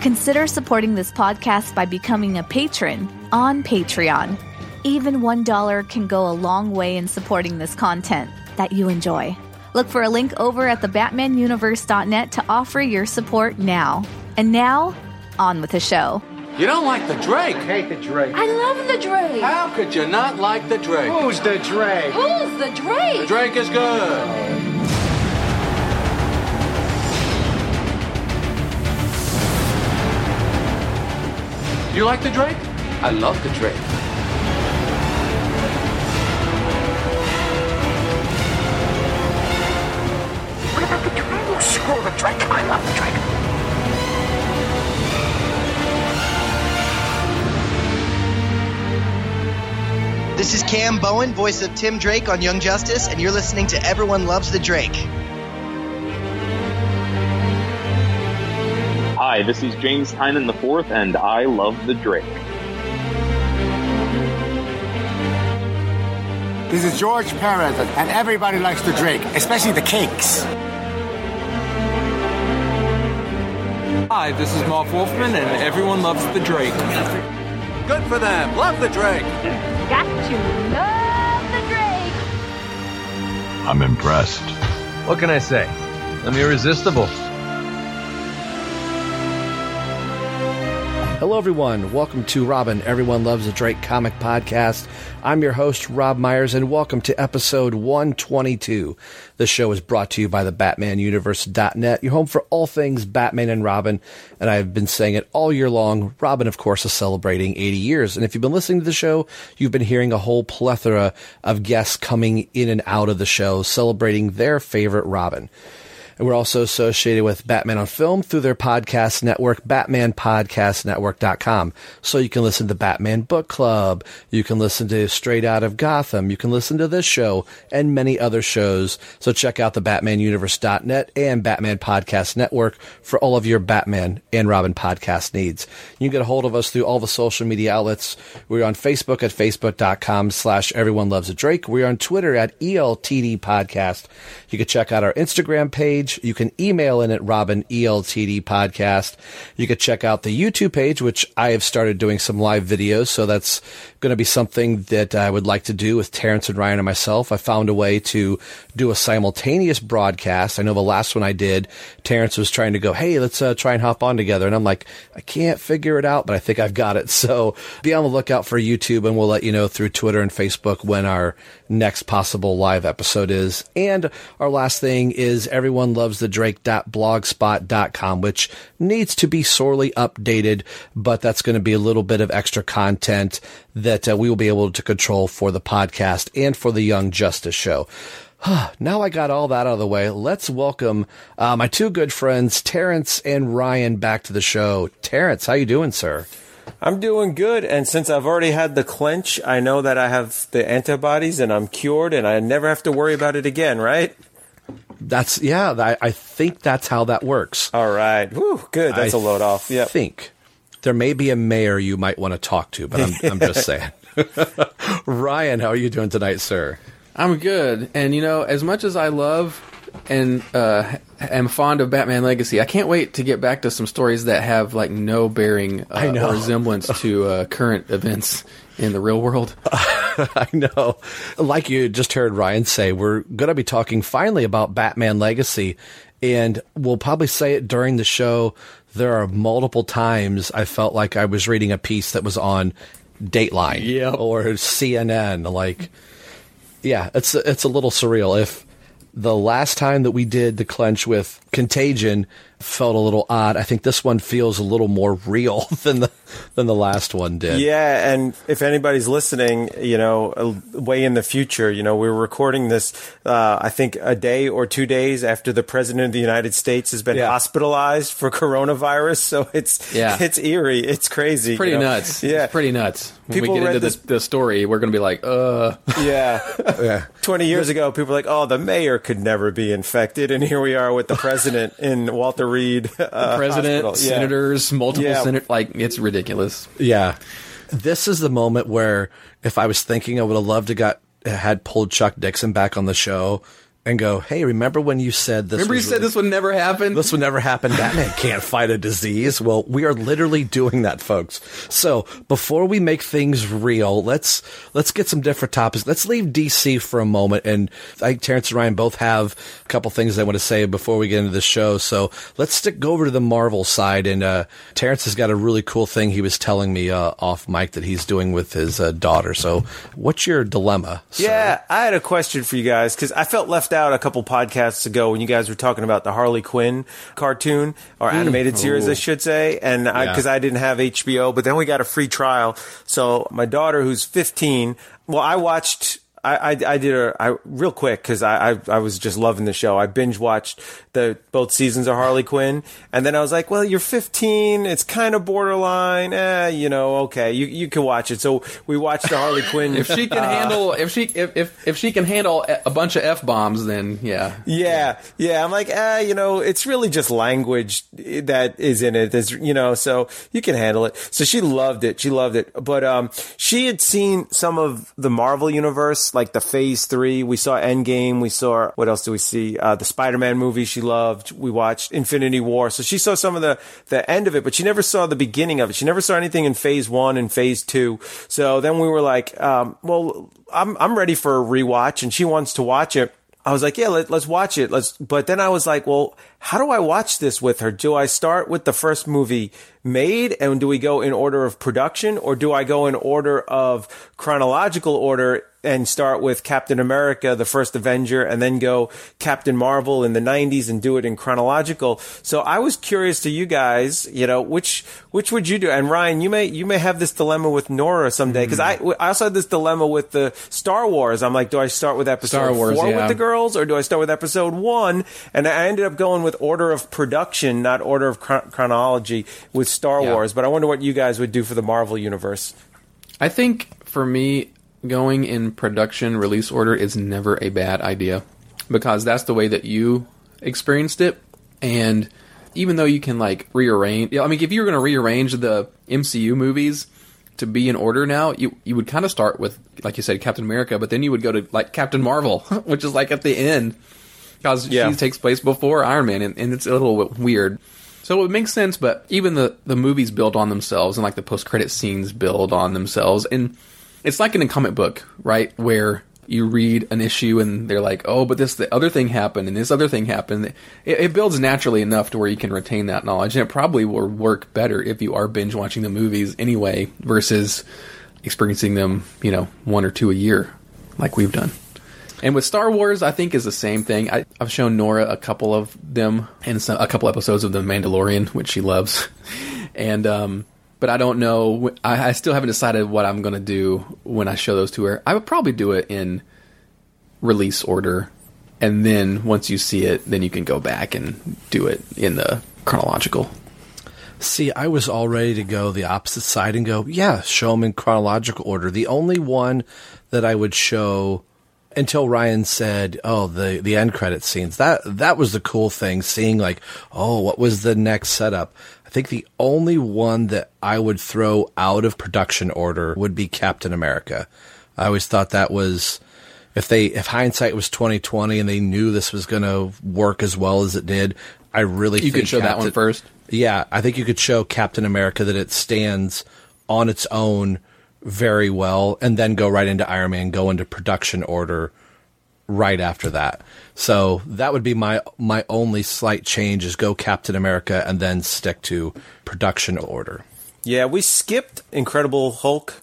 Consider supporting this podcast by becoming a patron on Patreon. Even $1 can go a long way in supporting this content that you enjoy. Look for a link over at thebatmanuniverse.net to offer your support now. And now, on with the show. You don't like the Drake? I hate the Drake. I love the Drake. How could you not like the Drake? Who's the Drake? Who's the Drake? The Drake? Drake is good. You like the Drake? I love the Drake. What about the Drake? Screw the Drake. I love the Drake. This is Cam Bowen, voice of Tim Drake on Young Justice, and you're listening to Everyone Loves the Drake. Hi, this is James Tynion IV, and I love the Drake. This is George Perez, and everybody likes the Drake, especially the cakes. Hi, this is Marv Wolfman, and everyone loves the Drake. Good for them. Love the Drake. Got to love the Drake. I'm impressed. What can I say? I'm irresistible. Hello, everyone. Welcome to Robin, Everyone Loves a Drake comic podcast. I'm your host, Rob Myers, and welcome to episode 122. The show is brought to you by the BatmanUniverse.net, your home for all things Batman and Robin. And I've been saying it all year long. Robin, of course, is celebrating 80 years. And if you've been listening to the show, you've been hearing a whole plethora of guests coming in and out of the show celebrating their favorite Robin. And we're also associated with Batman on Film through their podcast network, BatmanPodcastNetwork.com. So you can listen to Batman Book Club, you can listen to Straight Out of Gotham, you can listen to this show and many other shows. So check out the BatmanUniverse.net and Batman Podcast Network for all of your Batman and Robin podcast needs. You can get a hold of us through all the social media outlets. We're on Facebook at Facebook.com slash Everyone Loves a Drake. We're on Twitter at ELTD Podcast. You can check out our Instagram page. You can email in at Robin ELTD Podcast. You can check out the YouTube page, which I have started doing some live videos. So that's going to be something that I would like to do with Terrence and Ryan and myself. I found a way to do a simultaneous broadcast. I know the last one I did, Terrence was trying to go, Hey, let's uh, try and hop on together. And I'm like, I can't figure it out, but I think I've got it. So be on the lookout for YouTube and we'll let you know through Twitter and Facebook when our next possible live episode is. And our last thing is everyone loves the Drake.blogspot.com, which needs to be sorely updated, but that's going to be a little bit of extra content that uh, we will be able to control for the podcast and for the Young Justice show. now I got all that out of the way. Let's welcome uh, my two good friends, Terrence and Ryan, back to the show. Terrence, how you doing, sir? I'm doing good, and since I've already had the clench, I know that I have the antibodies and I'm cured, and I never have to worry about it again, right? That's yeah. I, I think that's how that works. All right. Whew, good. That's I a load off. Yep. think there may be a mayor you might want to talk to, but I'm, I'm just saying. Ryan, how are you doing tonight, sir? I'm good, and you know, as much as I love and uh, am fond of Batman Legacy, I can't wait to get back to some stories that have like no bearing uh, I know. or resemblance to uh, current events in the real world. I know. Like you just heard Ryan say, we're going to be talking finally about Batman Legacy, and we'll probably say it during the show. There are multiple times I felt like I was reading a piece that was on Dateline Yep. or CNN. Like, yeah, it's it's a little surreal. If the last time that we did the clench with Contagion felt a little odd, I think this one feels a little more real than the than the last one did. Yeah, and if anybody's listening, you know, uh, way in the future, you know, we're recording this, uh, I think a day or two days after the president of the United States has been Yeah. hospitalized for coronavirus. So it's, Yeah. it's eerie. It's crazy. Pretty you know? nuts. Yeah. It's pretty nuts. When People we get into this- the, the story, we're going to be like, uh. Yeah. Yeah. 20 years ago, people were like, oh, the mayor could never be infected. And here we are with the president in Walter Reed. Uh, President, hospital. Yeah. senators, multiple Yeah. senators. Like, it's ridiculous. Yeah. This is the moment where if I was thinking I would have loved to got had pulled Chuck Dixon back on the show and go, "Hey, remember when you said this Remember you said really- this would never happen? this would never happen. Batman can't fight a disease. Well, we are literally doing that, folks. So before we make things real, let's let's get some different topics. Let's leave DC for a moment. And I think Terrence and Ryan both have a couple things they want to say before we get into the show. So let's stick go over to the Marvel side. And uh, Terrence has got a really cool thing he was telling me uh, off mic that he's doing with his uh, daughter. So what's your dilemma? sir? Yeah, I had a question for you guys because I felt left out a couple podcasts ago when you guys were talking about the Harley Quinn cartoon or hmm. animated series, I should say, and Yeah. because I, didn't have HBO, but then we got a free trial. So my daughter, who's 15, well, I watched. I, I, I did a I, real quick because I, I I was just loving the show. I binge watched the both seasons of Harley Quinn, and then I was like, well, you're 15, it's kind of borderline, eh, you know, okay, you you can watch it. So we watched the Harley Quinn. if she can uh, handle, if she, if, if, if she can handle a bunch of f bombs, then yeah, Yeah, yeah. I'm like, ah, you know, it's really just language that is in it. There's, you know, so you can handle it. So she loved it. She loved it. But um, she had seen some of the Marvel universe, like the Phase Three. We saw Endgame. We saw what else do we see? Uh, the Spider-Man movie. She loved. We watched Infinity War. So she saw some of the the end of it, but she never saw the beginning of it. She never saw anything in Phase One and Phase Two. So then we were like, um, well, I'm I'm ready for a rewatch, and she wants to watch it. I was like, yeah, let, let's watch it. Let's, but then I was like, well, how do I watch this with her? Do I start with the first movie made and do we go in order of production or do I go in order of chronological order and start with Captain America, the first Avenger, and then go Captain Marvel in the 90s and do it in chronological. So I was curious to you guys, you know, which, which would you do? And Ryan, you may, you may have this dilemma with Nora someday because I, I also had this dilemma with the Star Wars. I'm like, do I start with episode Star Wars, four yeah. with the girls or do I start with episode one? And I ended up going with order of production, not order of chron- chronology with Star Yeah. Wars. But I wonder what you guys would do for the Marvel universe. I think for me, going in production release order is never a bad idea because that's the way that you experienced it. And even though you can like rearrange, I mean, if you were going to rearrange the MCU movies to be in order now, you you would kind of start with, like you said, Captain America, but then you would go to like Captain Marvel, which is like at the end because Yeah. she takes place before Iron Man, and, and it's a little bit weird. So it makes sense, but even the the movies build on themselves, and like the post credit scenes build on themselves, and it's like in a comic book, right, where you read an issue and they're like, oh, but this the other thing happened and this other thing happened. It, it builds naturally enough to where you can retain that knowledge, and it probably will work better if you are binge watching the movies anyway versus experiencing them, you know, one or two a year, like we've done. And with Star Wars, I think is the same thing. I, I've shown Nora a couple of them and some, a couple episodes of The Mandalorian, which she loves. and um, but I don't know. I, I still haven't decided what I'm going to do when I show those to her. I would probably do it in release order, and then once you see it, then you can go back and do it in the chronological. See, I was all ready to go the opposite side and go, yeah, show them in chronological order. The only one that I would show until Ryan said, "Oh, the the end credit scenes." That that was the cool thing, seeing like, "Oh, what was the next setup?" I think the only one that I would throw out of production order would be Captain America. I always thought that was if they if hindsight was 2020 and they knew this was going to work as well as it did, I really You think could show that one first. Yeah, I think you could show Captain America that it stands on its own very well, and then go right into Iron Man, go into production order right after that. So that would be my my only slight change is go Captain America and then stick to production order. Yeah, we skipped Incredible Hulk.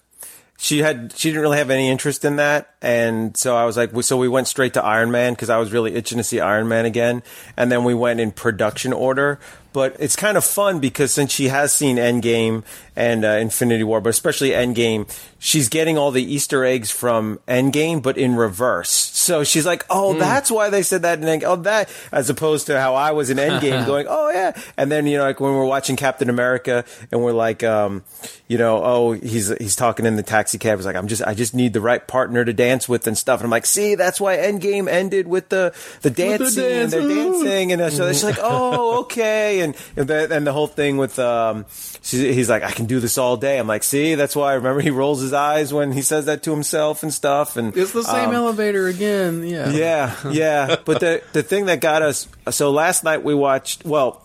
She had she didn't really have any interest in that. And so I was like, so we went straight to Iron Man because I was really itching to see Iron Man again, and then we went in production order. But it's kind of fun because since she has seen Endgame and uh, Infinity War, but especially Endgame, she's getting all the Easter eggs from Endgame, but in reverse. So she's like, "Oh, Hmm. that's why they said that." In Endgame. Oh, that as opposed to how I was in Endgame, going, "Oh yeah," and then you know, like when we're watching Captain America, and we're like, um, you know, oh, he's he's talking in the taxi cab. He's like, "I'm just, I just need the right partner to dance with and stuff." And I'm like, "See, that's why Endgame ended with the the dancing and they're dancing." And so she's like, "Oh, okay," and and the, and the whole thing with um, he's like, "I can do this all day." I'm like, "See, that's why." I remember he rolls his eyes when he says that to himself and stuff. And It's the same um, elevator again. Yeah. yeah, yeah. But the the thing that got us so last night we watched well.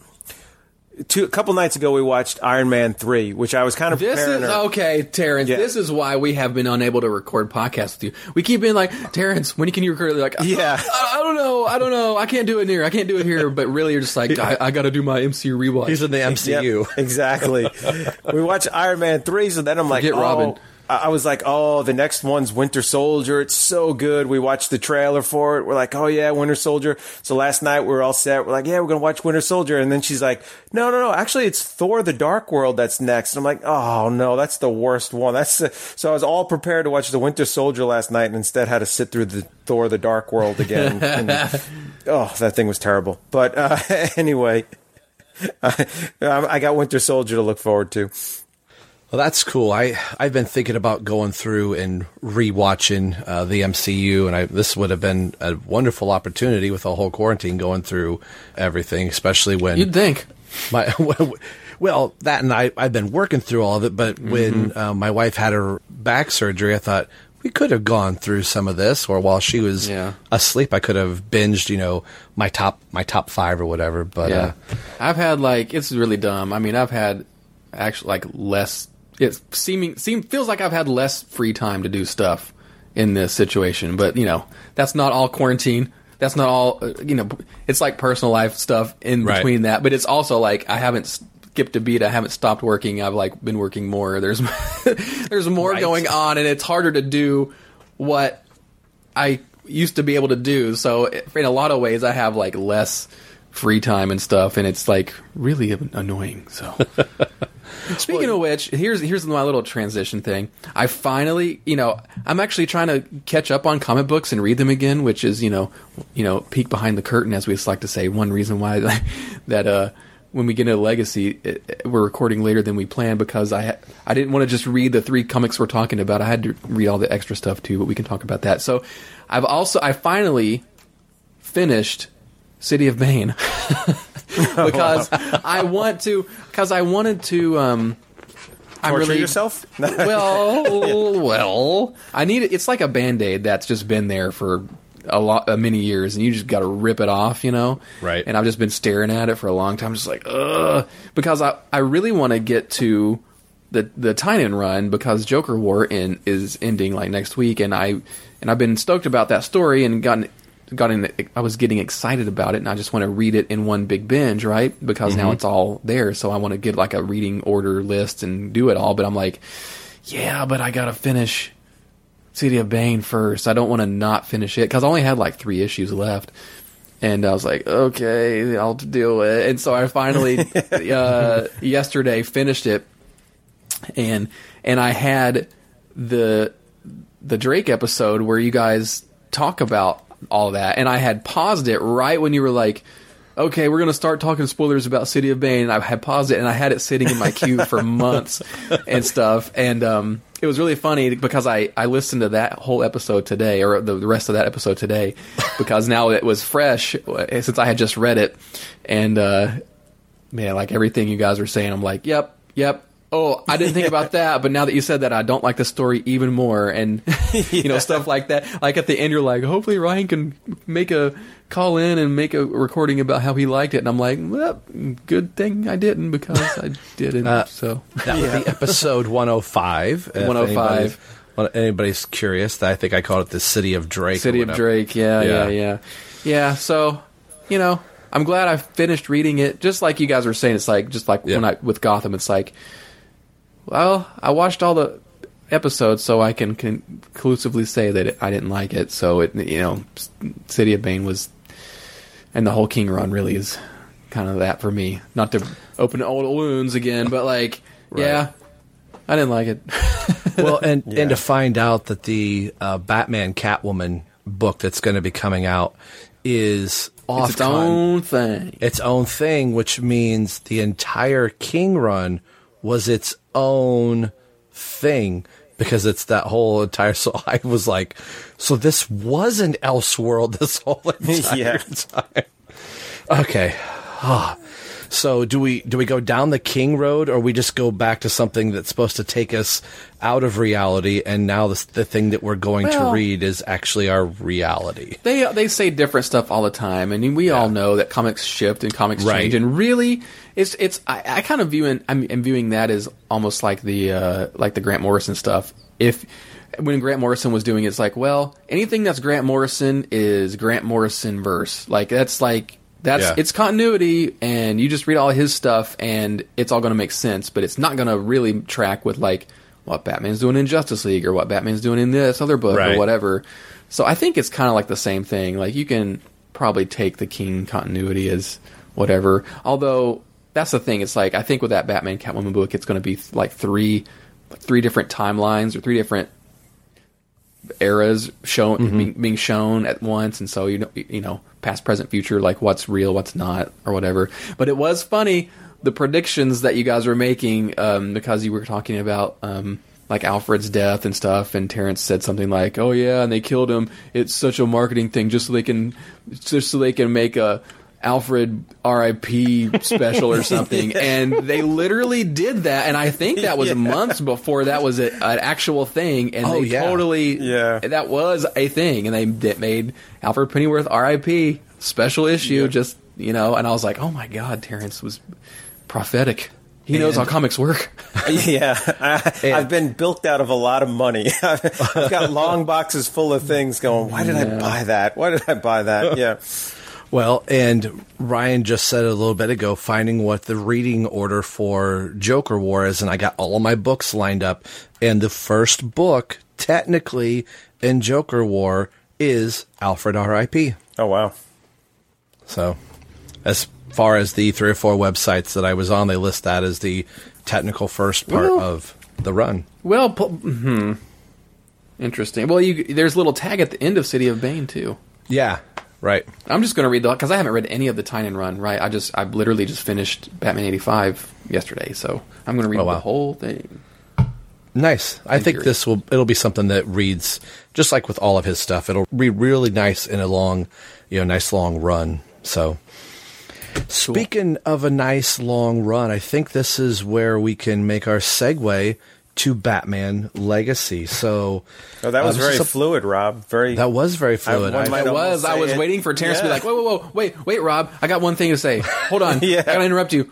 Two, a couple nights ago, we watched Iron Man three, which I was kind of This is her- okay, Terrence. Yeah. This is why we have been unable to record podcasts with you. We keep being like, Terrence, when can you record? Like, Yeah. I, I don't know, I don't know, I can't do it here, I can't do it here. But really, you're just like, I, I got to do my MCU rewatch. He's in the Yep, MCU. exactly. we watch Iron Man three, so then I'm like, Forget oh, Robin. I was like, oh, the next one's Winter Soldier. It's so good. We watched the trailer for it. We're like, oh yeah, Winter Soldier. So last night we were all set. We're like, yeah, we're gonna watch Winter Soldier. And then she's like, no, no, no. Actually, it's Thor: The Dark World that's next. And I'm like, oh no, that's the worst one. That's the... so I was all prepared to watch the Winter Soldier last night, and instead had to sit through the Thor: The Dark World again. And, oh, that thing was terrible. But uh, anyway. I, I got Winter Soldier to look forward to. Well, that's cool. I I've been thinking about going through and rewatching uh, the MCU, and I this would have been a wonderful opportunity with the whole quarantine going through everything, especially when You'd think. my well that and I I've been working through all of it, but when uh, my wife had her back surgery, I thought we could have gone through some of this, or while she was Yeah. asleep, I could have binged, you know, my top my top five or whatever. But Yeah, uh, I've had like it's really dumb. I mean, I've had actually like less. It seeming seem feels like I've had less free time to do stuff in this situation. But you know, that's not all quarantine. That's not all. uh, You know, it's like personal life stuff in Right. between that. But it's also like I haven't skipped a beat. I haven't stopped working. I've like been working more. There's there's more Right. going on, and it's harder to do what I used to be able to do. So in a lot of ways, I have like less free time and stuff, and it's like really annoying. So. Speaking of which, here's here's my little transition thing. I finally, you know, I'm actually trying to catch up on comic books and read them again, which is, you know, you know, peek behind the curtain, as we like to say. One reason why that uh, when we get into Legacy, it, it- we're recording later than we planned because I I didn't want to just read the three comics we're talking about. I had to read all the extra stuff too, but we can talk about that. So, I've also I finally finished City of Bane because I want to because I wanted to. Um, Torture really yourself? well, well, I need it. It's like a band aid that's just been there for a lot, uh, many years, and you just got to rip it off, you know. Right. And I've just been staring at it for a long time, just like, ugh, because I I really want to get to the the Tynion run because Joker War in is ending like next week, and I and I've been stoked about that story and gotten. Gotten, I was getting excited about it, and I just want to read it in one big binge, right? Because now it's all there, so I want to get like a reading order list and do it all. But I'm like, yeah, but I gotta finish City of Bane first. I don't want to not finish it because I only had like three issues left, and I was like, okay, I'll deal with it. And so I finally uh, yesterday finished it, and and I had the the Drake episode where you guys talk about all that, and I had paused it right when you were like. Okay, we're gonna start talking spoilers about City of Bane. And I had paused it, and I had it sitting in my queue for months and stuff. And um, it was really funny because I, I listened to that whole episode today, or the, the rest of that episode today, because now it was fresh uh, since I had just read it. And uh, man, like everything you guys were saying, I'm like, yep, yep. Oh, I didn't think about that, but now that you said that, I don't like the story even more, and you know stuff like that. Like at the end, you're like, hopefully Ryan can make a call in and make a recording about how he liked it, and I'm like, well, good thing I didn't because I didn't. Uh, so That would be episode 105. 105. anybody's- well, anybody's curious, I think I called it the City of Drake. City of. Drake. Yeah, yeah, Yeah. yeah, yeah. So, you know, I'm glad I finished reading it. Just like you guys were saying, it's like just like when I with Gotham, it's like, well, I watched all the episode, so I can conclusively say that I didn't like it. So it, you know, City of Bane was, and the whole King run really is kind of that for me. Not to open old wounds again, but like, yeah, I didn't like it. well, and Yeah. and to find out that the uh, Batman Catwoman book that's going to be coming out is off its own thing. Its own thing, which means the entire King run was its own thing because it's that whole entire. So I was like, so this was an Elseworld this whole entire Yeah. time. Okay. Ah. So do we do we go down the King road, or we just go back to something that's supposed to take us out of reality, and now the, the thing that we're going Well- to read is actually our reality? They they say different stuff all the time, and we all know that comics shift and comics Right. change. And really, it's it's I, I kind of view I'm, I'm viewing that as almost like the uh, like the Grant Morrison stuff. If when Grant Morrison was doing it, it's like, well, anything that's Grant Morrison is Grant Morrison verse. Like that's like that's Yeah. it's continuity, and you just read all his stuff, and it's all going to make sense. But it's not going to really track with like what Batman's doing in Justice League or what Batman's doing in this other book Right. or whatever. So I think it's kind of like the same thing. Like you can probably take the King continuity as whatever. Although that's the thing. It's like I think with that Batman Catwoman book, it's going to be like three, three different timelines or three different eras shown Mhm. being, being shown at once, and so you know, you know, past, present, future, like what's real, what's not, or whatever. But it was funny the predictions that you guys were making um, because you were talking about um, like Alfred's death and stuff, and Terrence said something like, "Oh yeah, and they killed him. It's such a marketing thing, just so they can, just so they can make a." Alfred R.I.P. special or something, and they literally did that. And I think that was Yeah. months before that was a, an actual thing. And Oh, they yeah. totally, yeah, that was a thing. And they did, made Alfred Pennyworth R.I.P. special issue, just you know. And I was like, oh my god, Terrence was prophetic. He knows how comics work. yeah, I, I've been bilked out of a lot of money. I've got long boxes full of things going. Why did I buy that? Why did I buy that? Yeah. Well, and Ryan just said a little bit ago, finding what the reading order for Joker War is, and I got all of my books lined up, and the first book, technically, in Joker War is Alfred R.I.P. Oh wow! So, as far as the three or four websites that I was on, they list that as the technical first part Well- of the run. Well, hmm. interesting. Well, you, there's a little tag at the end of City of Bane too. Yeah, right. I'm just going to read the because I haven't read any of the Tynion run. Right, I just I literally just finished Batman '85 yesterday, so I'm going to read Oh, wow. the whole thing. Nice. I think this will it'll be something that reads just like with all of his stuff. It'll read really nice in a long, you know, nice long run. So speaking of a nice long run, I think this is where we can make our segue to Batman Legacy. So Oh, that uh, was this very a- fluid, Rob. Very. That was very fluid. one I- might was. I was it- waiting for Terrence to be like, whoa, whoa, whoa, wait, wait, Rob, I got one thing to say. Hold on, Yeah. I gotta interrupt you.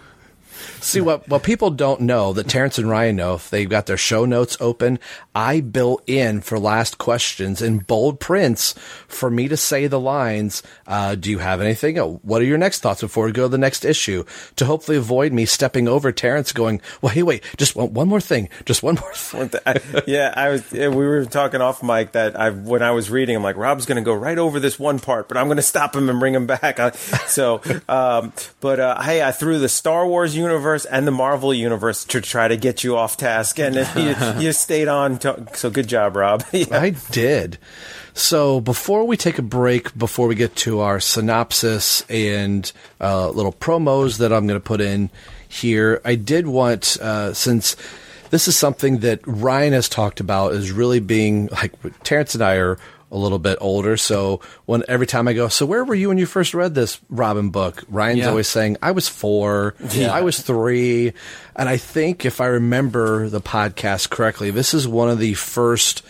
See what what people don't know that Terrence and Ryan know if they've got their show notes open. I built in for last questions in bold prints for me to say the lines. Uh, do you have anything? Uh, What are your next thoughts before we go to the next issue? To hopefully avoid me stepping over Terrence, going, "Well, hey, wait, just one, one more thing, just one more thing." I- yeah, I was. We were talking off mic that I when I was reading, I'm like, Rob's going to go right over this one part, but I'm going to stop him and bring him back. So, um, but uh, hey, I threw the Star Wars universe and the Marvel universe to try to get you off task, and you, you stayed on. To, so good job, Rob. Yeah. I did. So before we take a break, before we get to our synopsis and uh, little promos that I'm going to put in here, I did want uh, since this is something that Ryan has talked about is really being like Terrence and I are a little bit older. So when every time I go, so where were you when you first read this Robin book? Ryan's Yeah. always saying, I was four, Yeah. I was three. And I think if I remember the podcast correctly, this is one of the first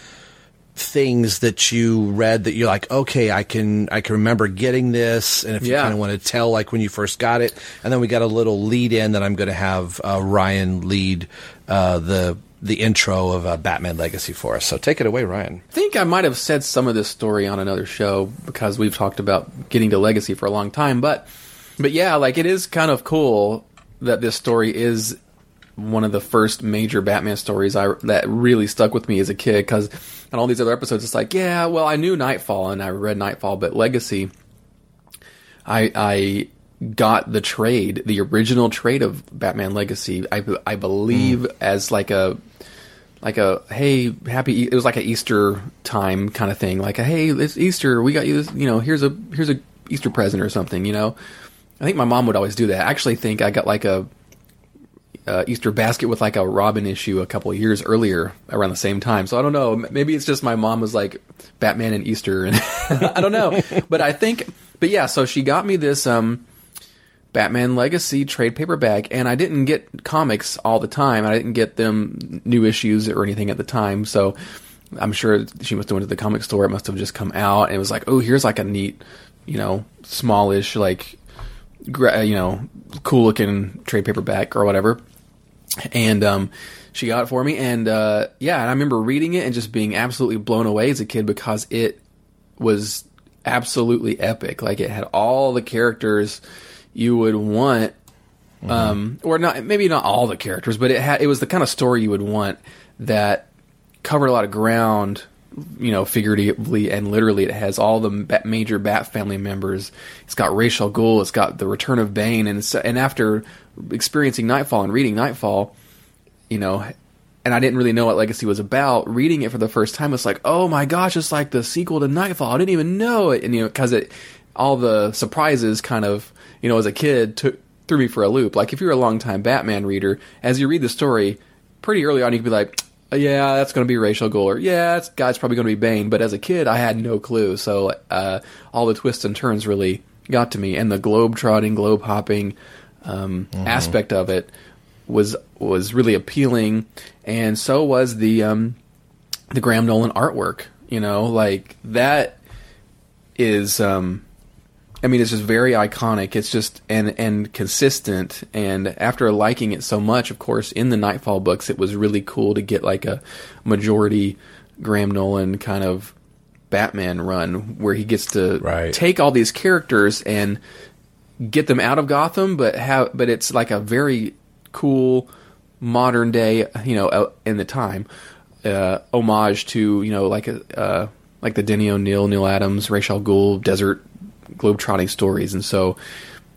things that you read that you're like, okay, I can I can remember getting this, and if you kind of want to tell like when you first got it, and then we got a little lead in that I'm going to have uh, Ryan lead uh, the the intro of uh, Batman Legacy for us. So take it away, Ryan. I think I might have said some of this story on another show because we've talked about getting to legacy for a long time. But, but yeah, like it is kind of cool that this story is one of the first major Batman stories I that really stuck with me as a kid because on all these other episodes, it's like, yeah, well, I knew Nightfall and I read Nightfall, but Legacy, I I got the trade, the original trade of Batman Legacy. I I believe as like a like a hey happy it was like a Easter time kind of thing like a hey it's Easter we got you this you know here's a here's a Easter present or something you know? I think my mom would always do that. I actually think I got like a uh, Easter basket with like a Robin issue a couple of years earlier around the same time. So I don't know maybe it's just my mom was like Batman and Easter and I don't know. But I think but yeah so she got me this um Batman Legacy trade paperback, and I didn't get comics all the time. I didn't get them new issues or anything at the time, so I'm sure she must have went to the comic store. It must have just come out, and it was like, oh, here's like a neat, you know, smallish, like, gra- you know, cool looking trade paperback or whatever. And um, she got it for me, and uh, yeah, and I remember reading it and just being absolutely blown away as a kid because it was absolutely epic. Like it had all the characters you would want um, or not maybe not all the characters, but it had it was the kind of story you would want that covered a lot of ground, you know, figuratively and literally. It has all the bat, major Bat family members. It's got Ra's al Ghul. It's got the Return of Bane, and so, and after experiencing Nightfall and reading Nightfall, you know. And I didn't really know what Legacy was about. Reading it for the first time, it's like, oh my gosh, it's like the sequel to Nightfall. I didn't even know it, and you know, because it, all the surprises kind of you know, as a kid, took threw me for a loop. Like if you're a longtime Batman reader, as you read the story, pretty early on, you can be like, "Yeah, that's going to be Ra's al Ghul," or "Yeah, that guy's probably going to be Bane." But as a kid, I had no clue, so uh, all the twists and turns really got to me, and the globe trotting, globe hopping um, Mhm. aspect of it was was really appealing, and so was the um, the Graham Nolan artwork. You know, like that is. Um, I mean, it's just very iconic. It's just and and consistent. And after liking it so much, of course, in the Nightfall books, it was really cool to get like a majority Graham Nolan kind of Batman run where he gets to take all these characters and get them out of Gotham, but have but it's like a very cool modern day, you know, uh, in the time uh, homage to you know like a uh, like the Denny O'Neil, Neal Adams, Ra's al Ghul desert globetrotting stories, and so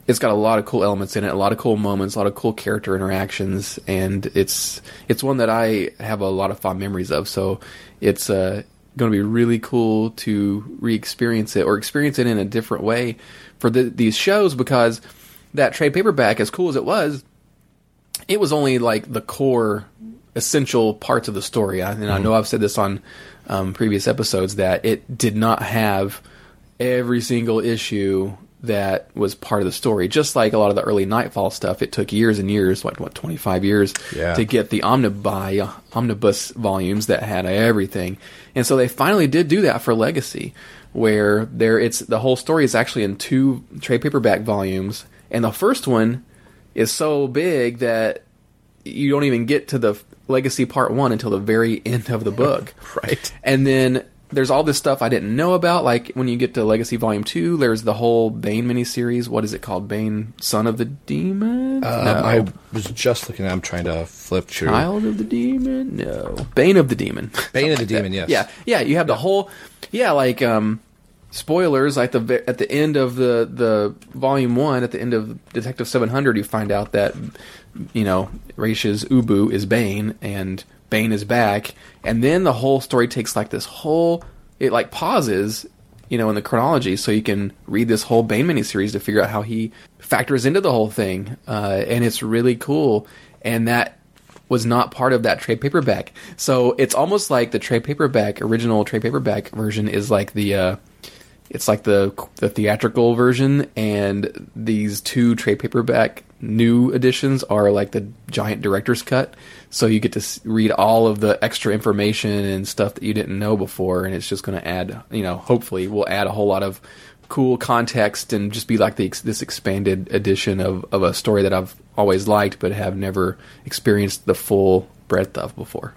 it's got a lot of cool elements in it, a lot of cool moments, a lot of cool character interactions, and it's it's one that I have a lot of fond memories of. So it's uh, going to be really cool to re-experience it or experience it in a different way for the, these shows because that trade paperback, as cool as it was, it was only like the core essential parts of the story. I- And I know I've said this on um, previous episodes that it did not have every single issue that was part of the story. Just like a lot of the early Nightfall stuff, it took years and years, like what twenty five years, Yeah. to get the omnibuy omnibus volumes that had everything. And so they finally did do that for Legacy, where there it's the whole story is actually in two trade paperback volumes, and the first one is so big that you don't even get to the Legacy Part One until the very end of the book, right? And then there's all this stuff I didn't know about. Like when you get to Legacy Volume Two, there's the whole Bane miniseries. What is it called? Bane, Son of the Demon? Uh, no. I was just looking. I'm trying to flip through. Child of the Demon? No. Bane of the Demon. Bane of the like Demon, that. yes. Yeah, yeah. You have the whole. Yeah, like um, spoilers. Like the at the end of the the volume one, at the end of Detective Seven Hundred, you find out that you know Raish's Ubu is Bane and Bane is back, and then the whole story takes like this whole. It like pauses. You know, in the chronology, so you can read this whole Bane miniseries to figure out how he factors into the whole thing, uh, and it's really cool. And that was not part of that trade paperback. So it's almost like the trade paperback, original trade paperback version is like the, uh, it's like the the theatrical version, and these two trade paperback new editions are like the giant director's cut. So you get to read all of the extra information and stuff that you didn't know before, and it's just going to add, you know, hopefully will add a whole lot of cool context and just be like the, this expanded edition of, of a story that I've always liked but have never experienced the full breadth of before.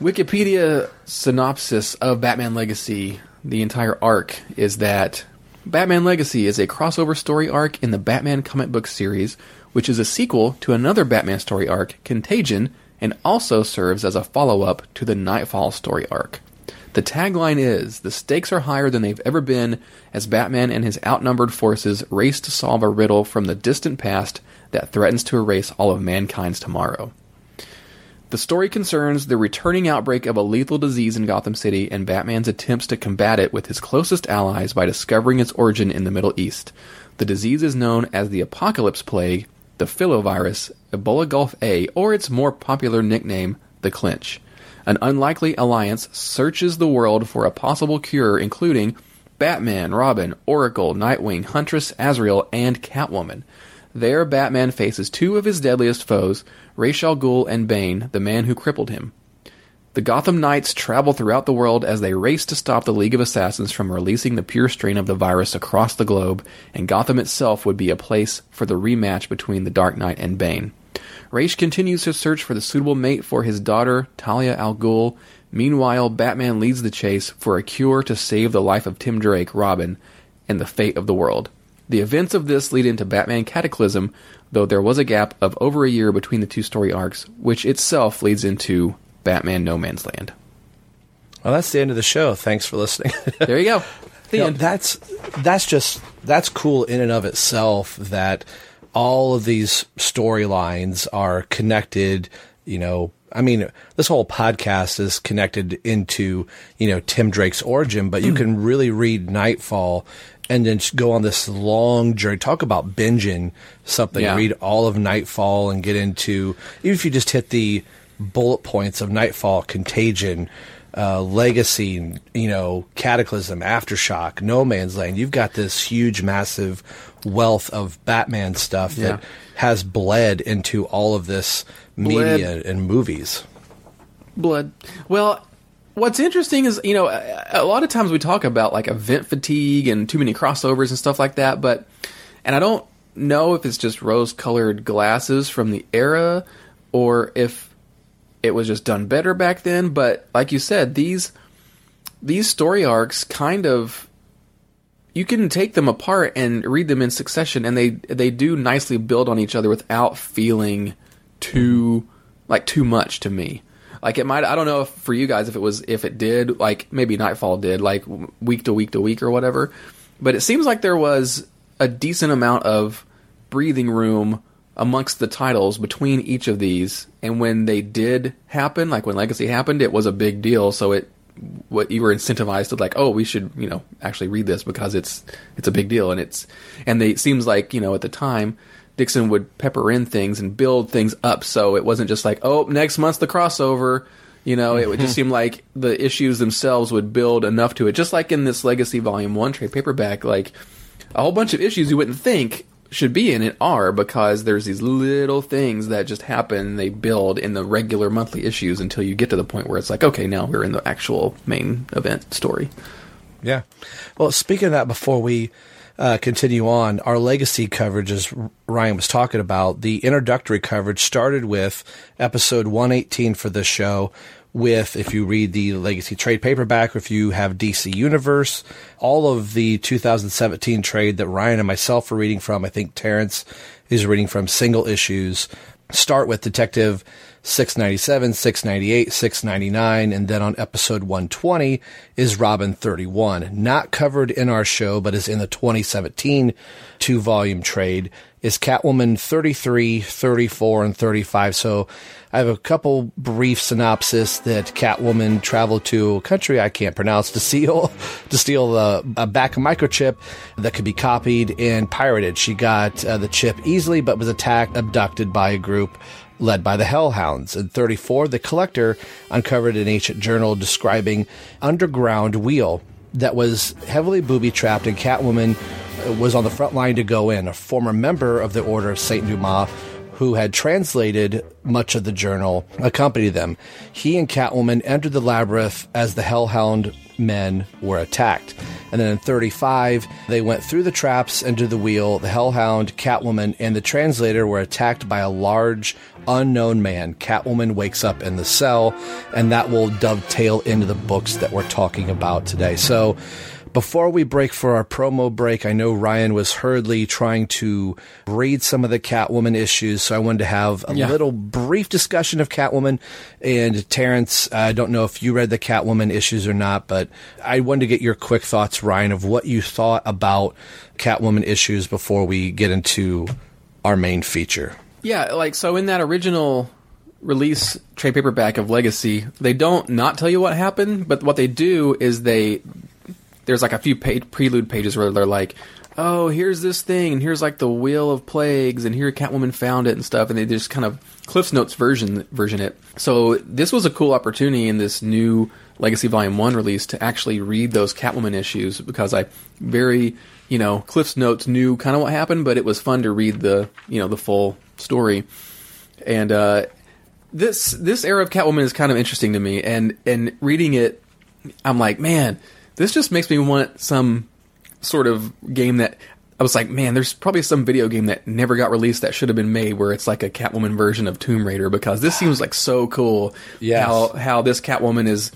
Wikipedia synopsis of Batman Legacy, the entire arc, is that Batman Legacy is a crossover story arc in the Batman comic book series which is a sequel to another Batman story arc, Contagion, and also serves as a follow up to the Nightfall story arc. The tagline is The stakes are higher than they've ever been as Batman and his outnumbered forces race to solve a riddle from the distant past that threatens to erase all of mankind's tomorrow. The story concerns the returning outbreak of a lethal disease in Gotham City and Batman's attempts to combat it with his closest allies by discovering its origin in the Middle East. The disease is known as the Apocalypse Plague, the Filovirus, Ebola Gulf A, or its more popular nickname, the Clench. An unlikely alliance searches the world for a possible cure, including Batman, Robin, Oracle, Nightwing, Huntress, Azrael, and Catwoman. There, Batman faces two of his deadliest foes, Ra's al Ghul and Bane, the man who crippled him. The Gotham Knights travel throughout the world as they race to stop the League of Assassins from releasing the pure strain of the virus across the globe, and Gotham itself would be a place for the rematch between the Dark Knight and Bane. Ra's continues his search for the suitable mate for his daughter, Talia al Ghul. Meanwhile, Batman leads the chase for a cure to save the life of Tim Drake, Robin, and the fate of the world. The events of this lead into Batman Cataclysm, though there was a gap of over a year between the two story arcs, which itself leads into Batman No Man's Land. Well, that's the end of the show. Thanks for listening. there you go. The You know, end. that's that's just that's cool in and of itself that all of these storylines are connected. You know, I mean, this whole podcast is connected into you know Tim Drake's origin, but you hmm. can really read Nightfall and then go on this long journey. Talk about binging something. Yeah. Read all of Nightfall and get into even if you just hit the bullet points of Nightfall, Contagion, uh, Legacy, you know, Cataclysm, Aftershock, No Man's Land. You've got this huge, massive wealth of Batman stuff Yeah. that has bled into all of this media and movies. blood. Well, what's interesting is, you know, a, a lot of times we talk about like event fatigue and too many crossovers and stuff like that, but, and I don't know if it's just rose colored glasses from the era or if it was just done better back then, but like you said, these, these story arcs kind of, you can take them apart and read them in succession and they, they do nicely build on each other without feeling too, like too much to me. Like it might, I don't know if for you guys if it was if it did like maybe Nightfall did like week to week to week or whatever, but it seems like there was a decent amount of breathing room amongst the titles between each of these, and when they did happen, like when Legacy happened, it was a big deal. So it what you were incentivized to like, oh, we should you know actually read this because it's it's a big deal, and it's and they it seems like you know at the time. Dixon would pepper in things and build things up so it wasn't just like, oh, next month's the crossover. You know, it would just mm-hmm. seem like the issues themselves would build enough to it. Just like in this Legacy Volume 1 trade paperback, like a whole bunch of issues you wouldn't think should be in it are because there's these little things that just happen, they build in the regular monthly issues until you get to the point where it's like, okay, now we're in the actual main event story. Yeah. Well, speaking of that, before we uh, continue on, our legacy coverage, as Ryan was talking about, the introductory coverage started with episode 118 for this show. With, if you read the legacy trade paperback, if you have DC Universe, all of the 2017 trade that Ryan and myself are reading from, I think Terrence is reading from single issues, start with Detective 697, 698, 699, and then on episode 120 is Robin 31. Not covered in our show, but is in the 2017 two volume trade, is Catwoman 33, 34, and 35. So I have a couple brief synopsis that Catwoman traveled to a country I can't pronounce to steal to steal the a back microchip that could be copied and pirated. She got uh, the chip easily, but was attacked, abducted by a group led by the Hellhounds. In 34, the collector uncovered an ancient journal describing underground wheel that was heavily booby trapped, and Catwoman uh, was on the front line to go in. A former member of the Order of Saint Dumas who had translated much of the journal, accompanied them. He and Catwoman entered the labyrinth as the Hellhound men were attacked. And then in 35, they went through the traps into the wheel. The Hellhound, Catwoman, and the translator were attacked by a large, unknown man. Catwoman wakes up in the cell, and that will dovetail into the books that we're talking about today. So, Before we break for our promo break, I know Ryan was hurriedly trying to read some of the Catwoman issues, so I wanted to have a Yeah. little brief discussion of Catwoman. And Terrence, I don't know if you read the Catwoman issues or not, but I wanted to get your quick thoughts, Ryan, of what you thought about Catwoman issues before we get into our main feature. Yeah, like so in that original release trade paperback of Legacy, they don't not tell you what happened, but what they do is they there's like a few prelude pages where they're like, "Oh, here's this thing, and here's like the wheel of plagues, and here Catwoman found it and stuff," and they just kind of Cliff's Notes version version it. So this was a cool opportunity in this new Legacy Volume One release to actually read those Catwoman issues because I very you know Cliff's Notes knew kind of what happened, but it was fun to read the you know the full story and uh, this this era of Catwoman is kind of interesting to me, and and reading it, I'm like, man, this just makes me want some sort of game that I was like, man, there's probably some video game that never got released that should have been made where it's like a Catwoman version of Tomb Raider because this seems like so cool. Yes. how how this Catwoman is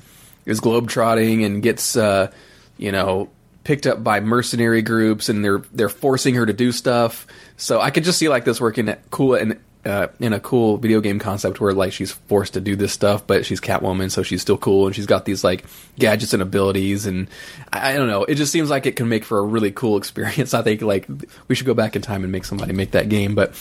is globetrotting and gets uh, you know picked up by mercenary groups and they're they're forcing her to do stuff. So I could just see like this working cool and uh, in a cool video game concept where like she's forced to do this stuff, but she's Catwoman, so she's still cool and she's got these like gadgets and abilities, and I, I don't know. It just seems like it can make for a really cool experience. I think like we should go back in time and make somebody make that game, but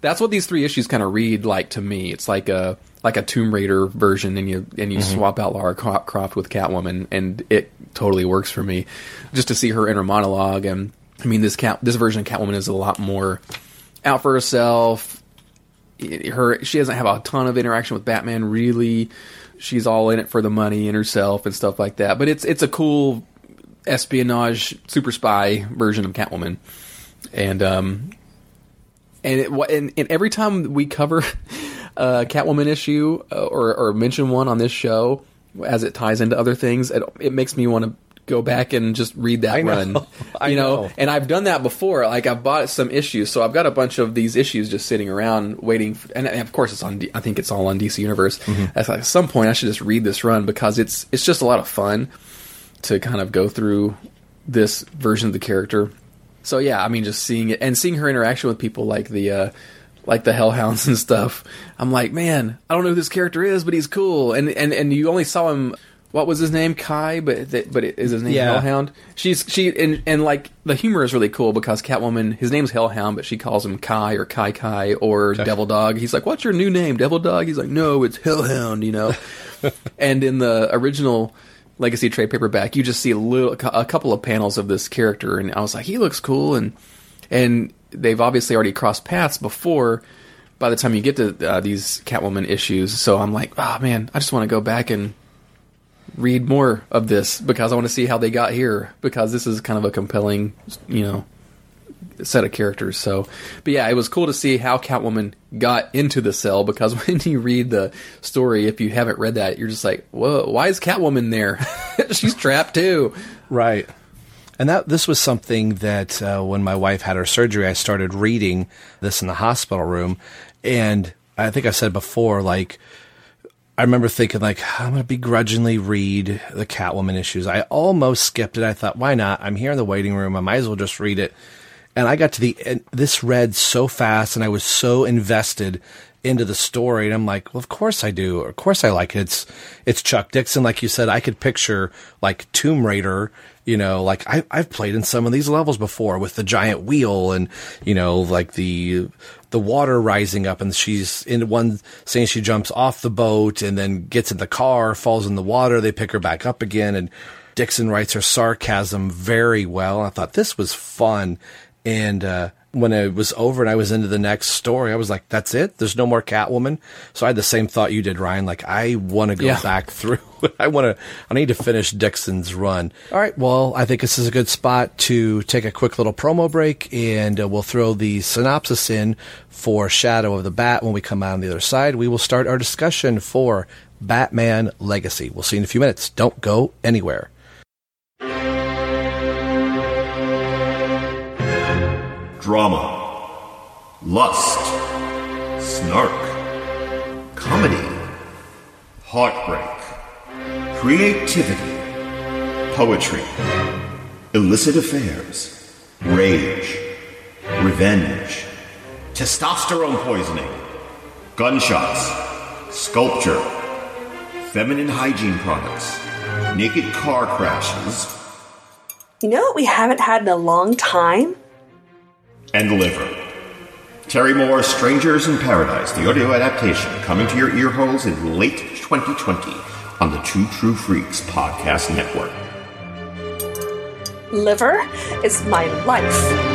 that's what these three issues kind of read like to me. It's like a like a Tomb Raider version, and you and you Mhm. swap out Lara Cro- Croft with Catwoman, and it totally works for me. Just to see her inner monologue, and I mean this cat this version of Catwoman is a lot more out for herself her she doesn't have a ton of interaction with Batman really. She's all in it for the money and herself and stuff like that. But it's it's a cool espionage super spy version of Catwoman. And um and it, and, and every time we cover a Catwoman issue uh, or or mention one on this show as it ties into other things, it, it makes me want to go back and just read that I know. run. I you know? know. and I've done that before. Like I've bought some issues, so I've got a bunch of these issues just sitting around waiting. For, and, of course, it's on. D- I think it's all on DC Universe. At like, some point, I should just read this run because it's it's just a lot of fun to kind of go through this version of the character. So yeah, I mean, just seeing it and seeing her interaction with people like the. Uh, like the Hellhounds and stuff. I'm like, man, I don't know who this character is, but he's cool. And and and you only saw him. What was his name? Kai, but th- but is his name Yeah. Hellhound? She's she and and like the humor is really cool because Catwoman, his name's Hellhound, but she calls him Kai or Kai Kai or Devil Dog. He's like, "What's your new name, Devil Dog?" He's like, "No, it's Hellhound," you know. and in the original Legacy trade paperback, you just see a little a couple of panels of this character, and I was like, he looks cool, and and they've obviously already crossed paths before. By the time you get to uh, these Catwoman issues, so I'm like, oh man, I just want to go back and read more of this because I want to see how they got here because this is kind of a compelling, you know, set of characters. So, but yeah, it was cool to see how Catwoman got into the cell because when you read the story, if you haven't read that, you're just like, whoa, why is Catwoman there? She's trapped too. Right. And that this was something that uh, when my wife had her surgery, I started reading this in the hospital room, and I think I said before, like I remember thinking, like I'm to begrudgingly read the Catwoman issues. I almost skipped it. I thought, why not? I'm here in the waiting room. I might as well just read it. And I got to the end. This read so fast, and I was so invested into the story. And I'm like, well, of course I do. Of course I like it. It's it's Chuck Dixon, like you said. I could picture like Tomb Raider. You know, like I, I've played in some of these levels before with the giant wheel and you know, like the the water rising up, and she's in one saying she jumps off the boat and then gets in the car, falls in the water. They pick her back up again, and Dixon writes her sarcasm very well. I thought this was fun, and uh, when it was over and I was into the next story, I was like, "That's it. There's no more Catwoman." So I had the same thought you did, Ryan. Like, I want to go Yeah. back through. I want to. I need to finish Dixon's run. All right. Well, I think this is a good spot to take a quick little promo break, and uh, we'll throw the synopsis in for Shadow of the Bat. When we come out on the other side, we will start our discussion for Batman Legacy. We'll see you in a few minutes. Don't go anywhere. Drama. Lust. Snark. Comedy. Heartbreak. Creativity. Poetry. illicit affairs, rage, revenge, testosterone poisoning, gunshots, sculpture, feminine hygiene products, naked car crashes, You know what we haven't had in a long time? And liver. Terry Moore's Strangers in Paradise, the audio adaptation, coming to your ear holes in late 2020 on the Two True Freaks podcast network. Liver is my life.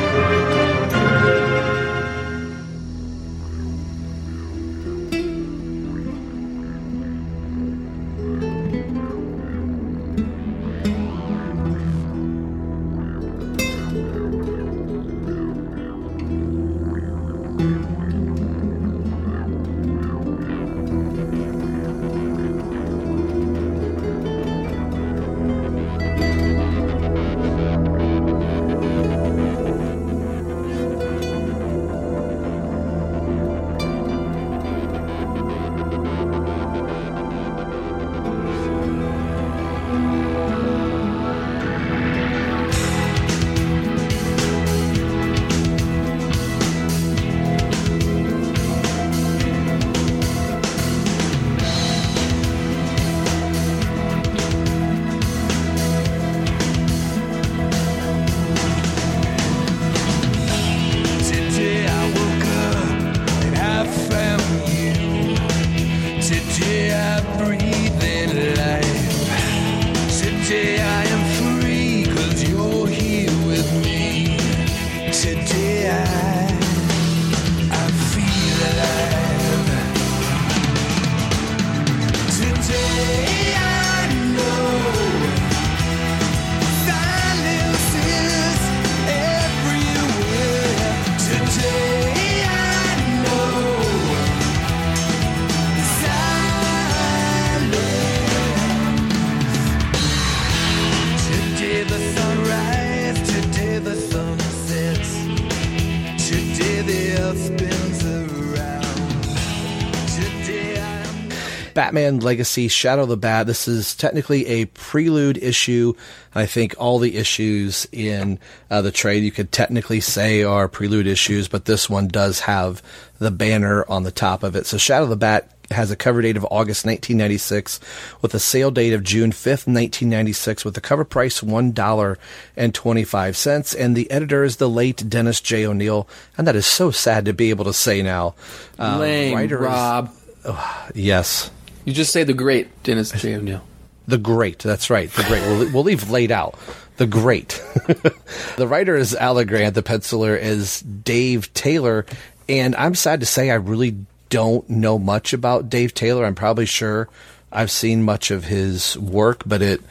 Batman Legacy Shadow of the Bat. This is technically a prelude issue. I think all the issues in uh, the trade you could technically say are prelude issues, but this one does have the banner on the top of it. So Shadow of the Bat has a cover date of August 1996 with a sale date of June 5th, 1996 with a cover price $1.25 and the editor is the late Dennis J. O'Neill and that is so sad to be able to say now. Um, Lame, writer is- Rob. yes. You just say the great Dennis J. O'Neill. The Great. That's right. The Great. We'll, we'll leave laid out. The Great. the writer is Alan Grant. The penciler is Dave Taylor. And I'm sad to say I really don't know much about Dave Taylor. I'm probably sure I've seen much of his work, but it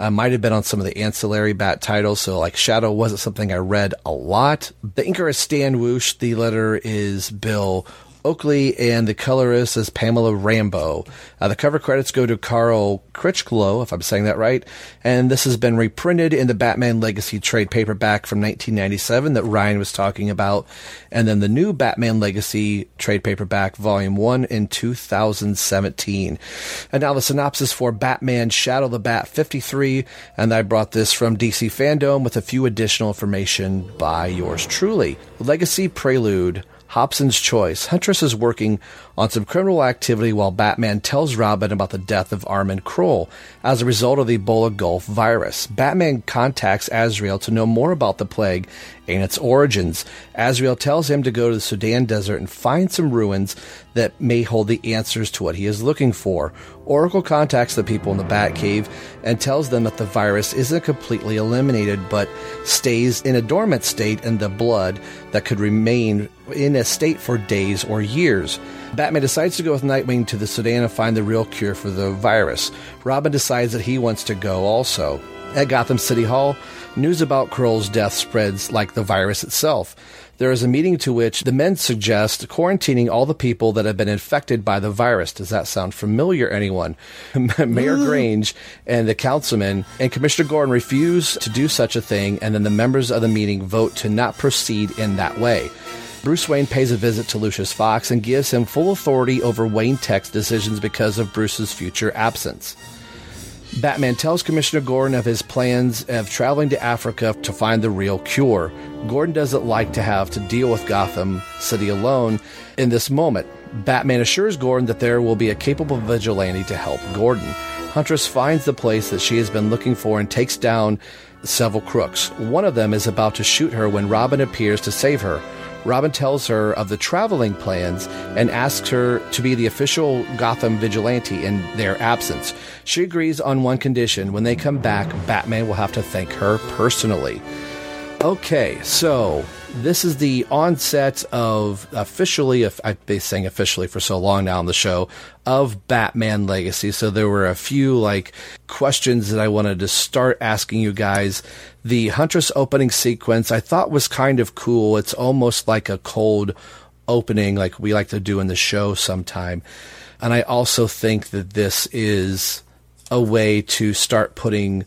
uh, might have been on some of the ancillary bat titles. So, like Shadow wasn't something I read a lot. The inker is Stan Woch. The letter is Bill Oakley, and the colorist is Pamela Rambo. Uh, the cover credits go to Carl Critchlow, if I'm saying that right, and this has been reprinted in the Batman Legacy trade paperback from 1997 that Ryan was talking about, and then the new Batman Legacy trade paperback, Volume 1 in 2017. And now the synopsis for Batman Shadow the Bat 53, and I brought this from DC Fandom with a few additional information by yours truly. Legacy Prelude. Hobson's Choice. Huntress is working on some criminal activity while Batman tells Robin about the death of Armand Krol as a result of the Ebola Gulf virus. Batman contacts Azrael to know more about the plague and its origins. Azrael tells him to go to the Sudan desert and find some ruins that may hold the answers to what he is looking for. Oracle contacts the people in the Batcave and tells them that the virus isn't completely eliminated but stays in a dormant state in the blood that could remain in a state for days or years. Batman decides to go with Nightwing to the Sudan and find the real cure for the virus. Robin decides that he wants to go also. At Gotham City Hall, news about Krol's death spreads like the virus itself. There is a meeting to which the men suggest quarantining all the people that have been infected by the virus. Does that sound familiar, anyone? Mayor Grange and the councilman and Commissioner Gordon refuse to do such a thing, and then the members of the meeting vote to not proceed in that way. Bruce Wayne pays a visit to Lucius Fox and gives him full authority over Wayne Tech's decisions because of Bruce's future absence. Batman tells Commissioner Gordon of his plans of traveling to Africa to find the real cure. Gordon doesn't like to have to deal with Gotham City alone in this moment. Batman assures Gordon that there will be a capable vigilante to help Gordon. Huntress finds the place that she has been looking for and takes down several crooks. One of them is about to shoot her when Robin appears to save her. Robin tells her of the traveling plans and asks her to be the official Gotham vigilante in their absence. She agrees on one condition when they come back, Batman will have to thank her personally. Okay, so this is the onset of officially, I've been saying officially for so long now on the show, of Batman Legacy. So there were a few like questions that I wanted to start asking you guys. The Huntress opening sequence I thought was kind of cool. It's almost like a cold opening like we like to do in the show sometime. And I also think that this is a way to start putting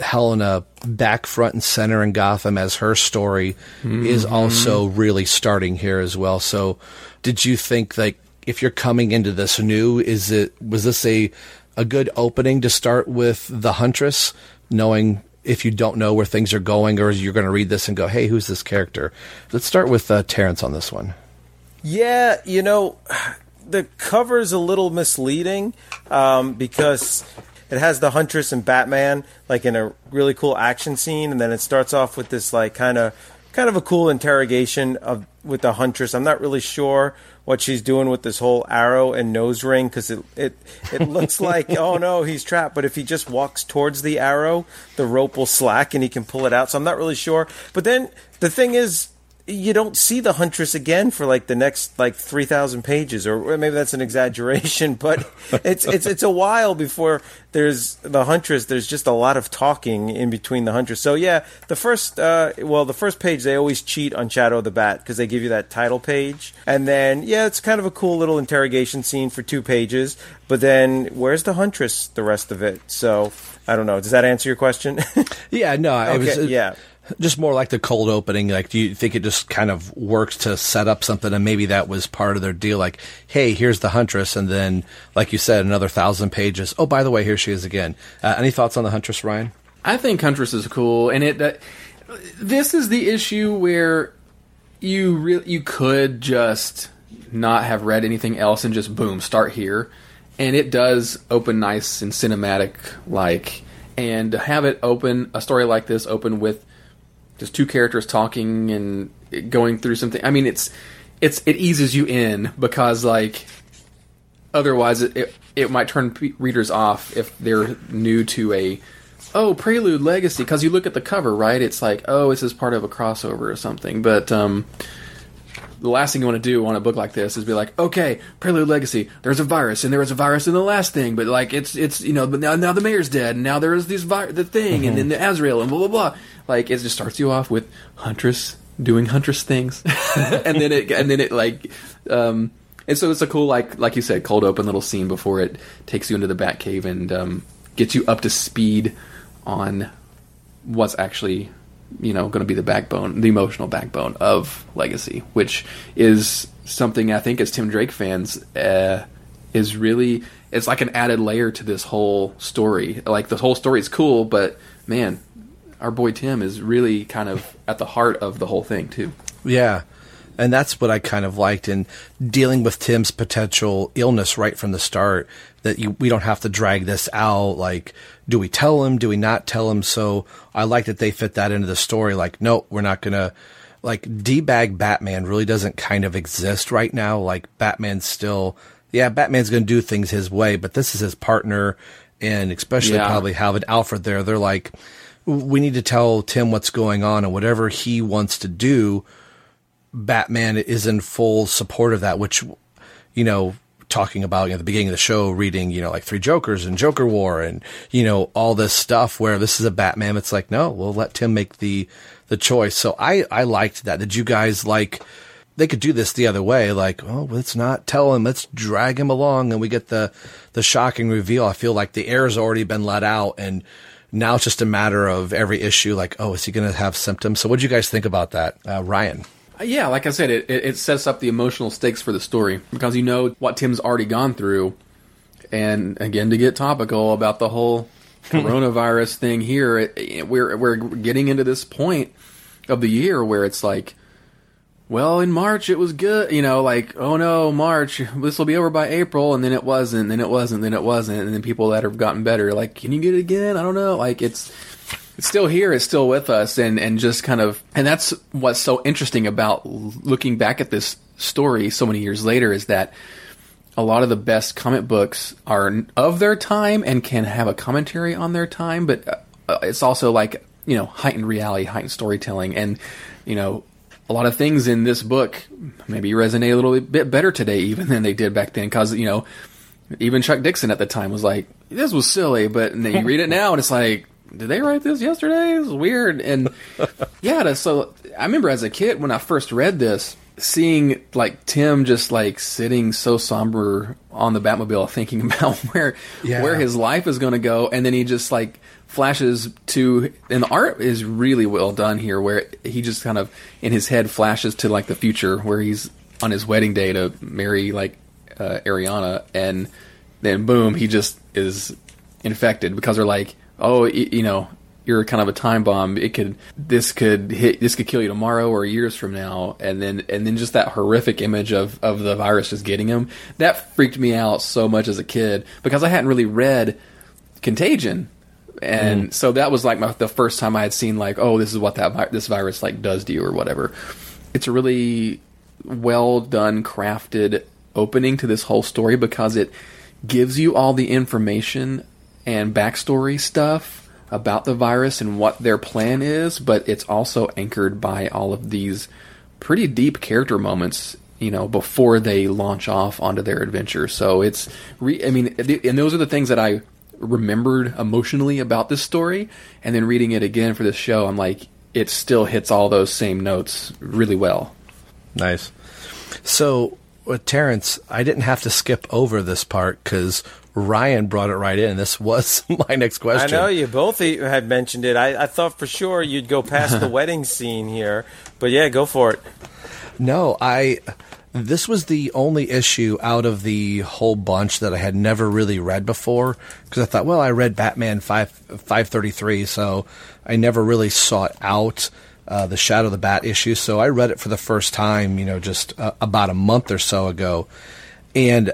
Helena back front and center in Gotham as her story is Mhm. also really starting here as well. So, did you think like if you're coming into this new, is it was this a a good opening to start with the Huntress, knowing if you don't know where things are going, or you're going to read this and go, "Hey, who's this character?" Let's start with uh, Terrence on this one. Yeah, you know, the cover's a little misleading um, because it has the Huntress and Batman like in a really cool action scene, and then it starts off with this like kind of kind of a cool interrogation of with the Huntress. I'm not really sure what she's doing with this whole arrow and nose ring because it it it looks like oh no he's trapped, but if he just walks towards the arrow, the rope will slack and he can pull it out. So I'm not really sure. But then the thing is you don't see the huntress again for like the next like 3000 pages or maybe that's an exaggeration but it's it's it's a while before there's the huntress. There's just a lot of talking in between the huntress. So yeah the first uh well the first page they always cheat on shadow of the bat because they give you that title page. And then yeah it's kind of a cool little interrogation scene for two pages but then where's the huntress the rest of it? So i don't know. Does that answer your question? Yeah, no, it was Okay, yeah. Just more like the cold opening. Like, do you think it just kind of works to set up something, and maybe that was part of their deal? Like, hey, here's the Huntress, and then, like you said, another thousand pages. Oh, by the way, here she is again. Uh, any thoughts on the Huntress, Ryan? I think Huntress is cool, and it. Uh, this is the issue where you re- you could just not have read anything else and just boom start here, and it does open nice and cinematic like, and have it open a story like this open with just two characters talking and going through something. I mean, it's it's it eases you in because like otherwise it it, it might turn readers off if they're new to a oh prelude legacy because you look at the cover right it's like oh this is part of a crossover or something but um the last thing you want to do on a book like this is be like, okay, Prelude Legacy. There's a virus, and there was a virus in the last thing, but like it's it's you know, but now now the mayor's dead, and now there is this vi- the thing, and then the Azrael, and blah blah blah. Like it just starts you off with Huntress doing Huntress things, and then it and then it like, um, and so it's a cool like like you said, cold open little scene before it takes you into the Batcave and um, gets you up to speed on what's actually you know going to be the backbone the emotional backbone of legacy which is something i think as tim drake fans uh, is really it's like an added layer to this whole story. Like the whole story is cool but man our boy tim is really kind of at the heart of the whole thing too Yeah. And that's what I kind of liked in dealing with Tim's potential illness right from the start. That you, we don't have to drag this out. Like, do we tell him? Do we not tell him? So I like that they fit that into the story. Like, no, we're not gonna. Like, debag Batman really doesn't kind of exist right now. Like, Batman's still, yeah, Batman's gonna do things his way, but this is his partner, and especially Yeah. probably having Alfred there. They're like, we need to tell Tim what's going on, and whatever he wants to do Batman is in full support of that, which, you know, talking about you know, the beginning of the show, reading, you know, like Three Jokers and Joker War and, you know, all this stuff where this is a Batman. It's like, no, we'll let Tim make the, the choice. So I, I liked that. Did you guys like, they could do this the other way, like, oh, let's not tell him, let's drag him along and we get the, the shocking reveal. I feel like the air's already been let out and now it's just a matter of every issue, like, oh, is he going to have symptoms? So what do you guys think about that? Uh, Ryan? Uh, Yeah, like I said, it, it, it sets up the emotional stakes for the story because you know what Tim's already gone through, and again to get topical about the whole coronavirus thing here, it- it- we're we're getting into this point of the year where it's like, well, in March it was good, you know, like oh no, March this will be over by April, and then it wasn't, then it wasn't, then it wasn't, and then people that have gotten better, like, can you get it again? I don't know, like it's it's still here, it's still with us, and and just kind of, and that's what's so interesting about looking back at this story so many years later is that a lot of the best comic books are of their time and can have a commentary on their time, but uh, it's also like you know heightened reality, heightened storytelling, and you know a lot of things in this book maybe resonate a little bit better today even than they did back then because you know even Chuck Dixon at the time was like this was silly, but and then you read it now and it's like did they write this yesterday? It's weird and yeah. So I remember as a kid when I first read this seeing like Tim just like sitting so somber on the Batmobile thinking about where Yeah. where his life is going to go and then he just like flashes to and the art is really well done here where he just kind of in his head flashes to like the future where he's on his wedding day to marry like uh, Ariana and then boom he just is infected because they're like oh you know you're kind of a time bomb. It could this could hit this could kill you tomorrow or years from now, and then and then just that horrific image of of the virus just getting him that freaked me out so much as a kid because I hadn't really read Contagion, and mm. so that was like my, the first time I had seen like oh this is what that vi- this virus like does to you or whatever. It's a really well done, crafted opening to this whole story because it gives you all the information and backstory stuff about the virus and what their plan is, but it's also anchored by all of these pretty deep character moments, you know, before they launch off onto their adventure. So it's, re- I mean, and those are the things that I remembered emotionally about this story, and then reading it again for this show, I'm like, it still hits all those same notes really well. Nice. So, with Terrence, I didn't have to skip over this part because Ryan brought it right in. This was my next question. I know you both e- had mentioned it. I, I thought for sure you'd go past the wedding scene here, but yeah, go for it. No, I. This was the only issue out of the whole bunch that I had never really read before because I thought, well, I read Batman five five thirty three, so I never really sought out uh, the Shadow of the Bat issue. So I read it for the first time, you know, just uh, about a month or so ago, and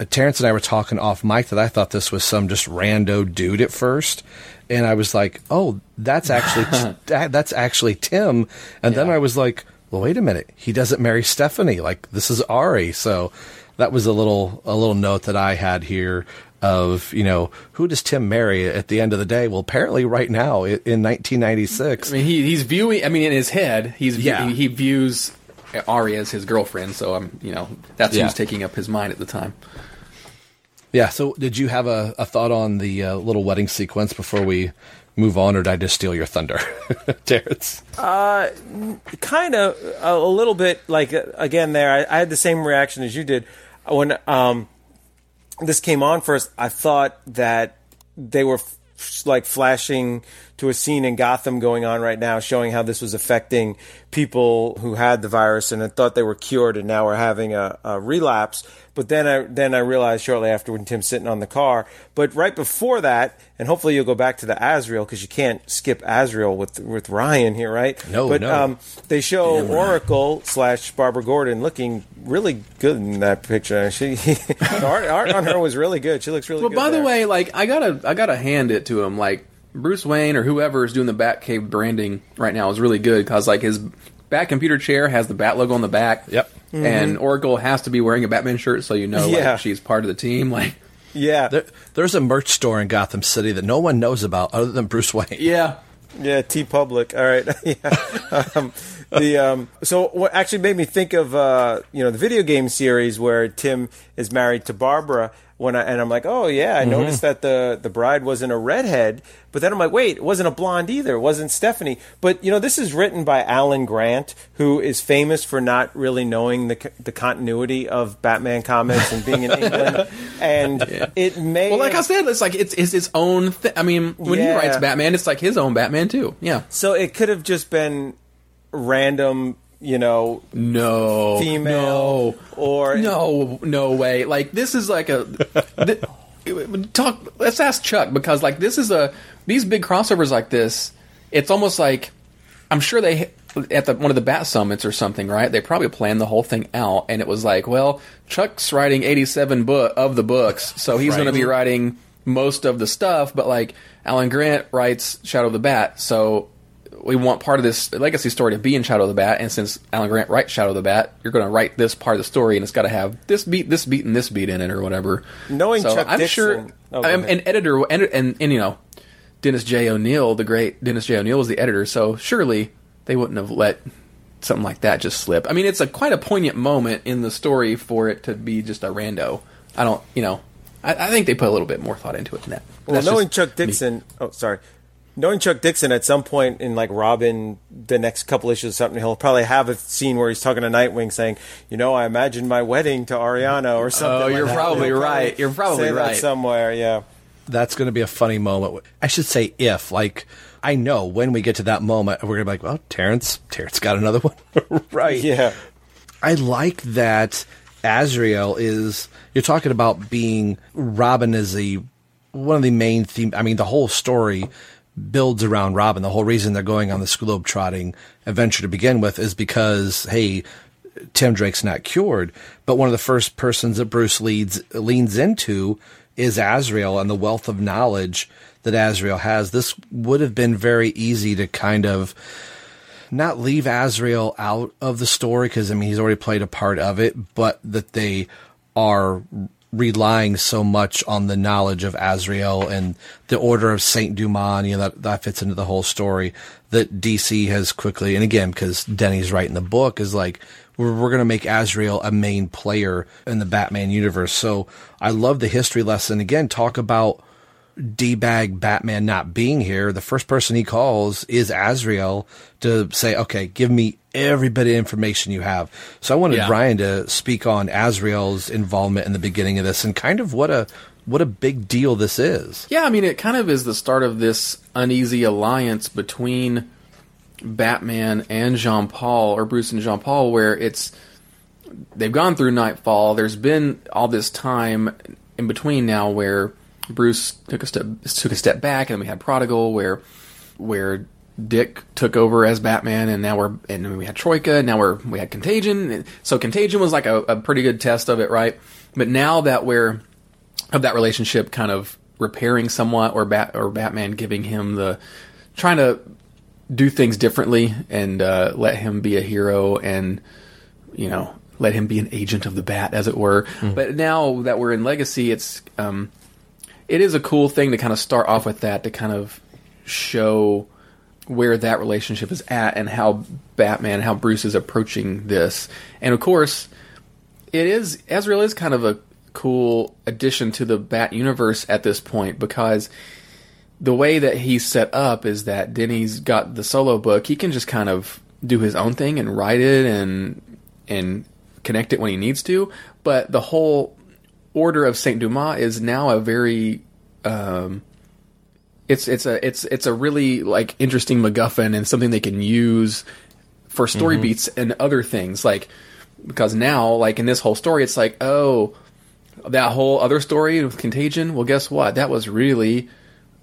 uh, Terrence and I were talking off mic that I thought this was some just rando dude at first, and I was like, "Oh, that's actually that, that's actually Tim," and then I was like, "Well, wait a minute, he doesn't marry Stephanie. Like this is Ari." So that was a little a little note that I had here of you know who does Tim marry at the end of the day? Well, apparently right now in 1996, I mean, he, he's viewing. I mean, in his head, he's Yeah. he, he views Ari as his girlfriend. So I'm, you know, that's Yeah. who's taking up his mind at the time. Yeah. So, did you have a, a thought on the uh, little wedding sequence before we move on, or did I just steal your thunder, Terrence? Uh, kind of a, a little bit like uh, again there. I, I had the same reaction as you did when um this came on first. I thought that they were f- like flashing to a scene in Gotham going on right now, showing how this was affecting people who had the virus, and thought they were cured, and now we're having a, a relapse. But then I then I realized shortly after when Tim's sitting on the car. But right before that, and hopefully you'll go back to the Azrael because you can't skip Azrael with with Ryan here, right? No, but no. um, they show Oracle slash Barbara Gordon looking really good in that picture. She the art, art on her was really good. She looks really Well, good. by the there. way, like I gotta I gotta hand it to him. Like Bruce Wayne or whoever is doing the Batcave branding right now is really good because like his Bat computer chair has the Bat logo on the back. Yep. And Oracle has to be wearing a Batman shirt so you know Yeah. she's part of the team. Like yeah, There, there's a merch store in Gotham City that no one knows about other than Bruce Wayne. yeah. Yeah, TeePublic. All right. yeah. Um, the um, so what actually made me think of uh, you know the video game series where Tim is married to Barbara. When I, and I'm like, oh yeah, I mm-hmm. noticed that the the bride wasn't a redhead, but then I'm like, wait, it wasn't a blonde either. It wasn't Stephanie. But you know, this is written by Alan Grant, who is famous for not really knowing the the continuity of Batman comics and being in England. And it may Well, like I said, it's like it's, it's its own. Th- I mean, when he writes Batman, it's like his own Batman too. Yeah. so it could have just been random, you know, No. female No. or No, no way. Like this is like a. th- talk. Let's ask Chuck because like this is a these big crossovers like this. It's almost like I'm sure they at the one of the bat summits or something, right? They probably planned the whole thing out, and it was like, well, Chuck's writing 87 book of the books, so he's going to be writing most of the stuff. But like Alan Grant writes Shadow of the Bat, so we want part of this legacy story to be in Shadow of the Bat. And since Alan Grant writes Shadow of the Bat, you're going to write this part of the story, and it's got to have this beat, this beat, and this beat in it, or whatever. Knowing so Chuck I'm Dixon- sure Oh, I'm an editor, and, and and you know Dennis J. O'Neill, the great Dennis J. O'Neill, was the editor, so surely they wouldn't have let something like that just slip. I mean, it's a quite a poignant moment in the story for it to be just a rando. I don't, you know, I, I think they put a little bit more thought into it than that. Well, That's knowing Chuck me. Dixon, oh sorry, knowing Chuck Dixon at some point in like Robin, the next couple issues or something, he'll probably have a scene where he's talking to Nightwing, saying, "You know, I imagined my wedding to Ariana or oh, something." Oh, like you're probably He'll right. You're probably right. somewhere. Yeah, That's going to be a funny moment. I should say if, like, I know when we get to that moment, we're going to be like, well, Terrence, Terrence got another one. right. Yeah. I like that Azrael is, you're talking about being, Robin is the, one of the main theme. I mean, the whole story builds around Robin. The whole reason they're going on this globe trotting adventure to begin with is because, hey, Tim Drake's not cured, but one of the first persons that Bruce leads leans into is Azrael and the wealth of knowledge that Azrael has. This would have been very easy to kind of not leave Azrael out of the story because I mean he's already played a part of it, but that they are relying so much on the knowledge of Azrael and the Order of Saint Dumas, you know that that fits into the whole story that DC has quickly and again because Denny's writing the book is like we're we're gonna make Azrael a main player in the Batman universe. So I love the history lesson. Again, talk about D-bag Batman not being here, the first person he calls is Azrael to say, okay, give me every bit of information you have. So I wanted Yeah. Brian to speak on Azrael's involvement in the beginning of this and kind of what a what a big deal this is. Yeah, I mean, it kind of is the start of this uneasy alliance between Batman and Jean Paul, or Bruce and Jean Paul, where it's they've gone through Nightfall. There's been all this time in between now where Bruce took a step took a step back, and then we had Prodigal, where where Dick took over as Batman, and now we're and then we had Troika. And now we're we had Contagion. So Contagion was like a, a pretty good test of it, right? But now that we're of that relationship kind of repairing somewhat, or Bat or Batman giving him the trying to do things differently and uh, let him be a hero and you know let him be an agent of the bat as it were but now that we're in legacy it's um, it is a cool thing to kind of start off with that to kind of show where that relationship is at and how batman how bruce is approaching this and of course it is Azrael is kind of a cool addition to the Bat universe at this point because the way that he's set up is that Denny's got the solo book. He can just kind of do his own thing and write it and and connect it when he needs to. But the whole order of Saint Dumas is now a very um, it's it's a it's it's a really like interesting MacGuffin and something they can use for story Mhm. beats and other things. Like because now like in this whole story it's like oh that whole other story with Contagion well guess what? That was really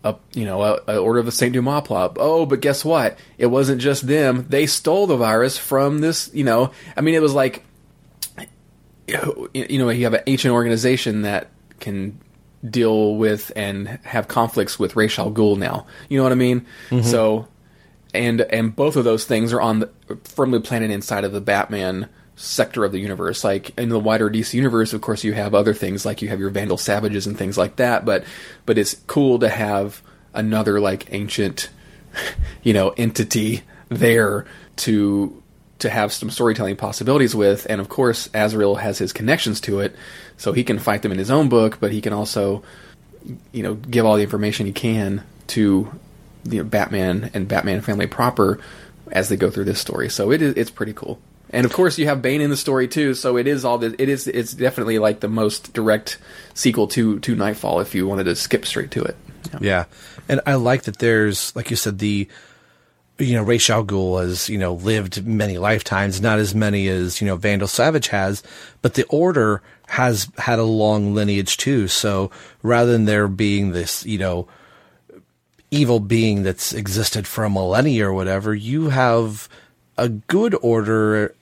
a you know a, a order of the Saint Dumas plot. Oh but guess what? It wasn't just them. They stole the virus from this you know I mean it was like you know you have an ancient organization that can deal with and have conflicts with Ra's al Ghul now. You know what I mean? Mhm. So, and and both of those things are on the, firmly planted inside of the Batman sector of the universe. Like in the wider DC universe, of course, you have other things like you have your Vandal Savages and things like that. But but it's cool to have another like ancient, you know, entity there to to have some storytelling possibilities with. And of course, Azrael has his connections to it, so he can fight them in his own book, but he can also, you know, give all the information he can to the Batman and Batman family proper as they go through this story. So it is it's pretty cool. And of course, you have Bane in the story too. So it is all this. It is it's definitely like the most direct sequel to to Nightfall. If you wanted to skip straight to it. Yeah. And I like that there's, like you said, the you know, Ra's al Ghul has, you know, lived many lifetimes, not as many as, you know, Vandal Savage has, but the Order has had a long lineage too. So rather than there being this, you know, evil being that's existed for a millennia or whatever, you have a good order,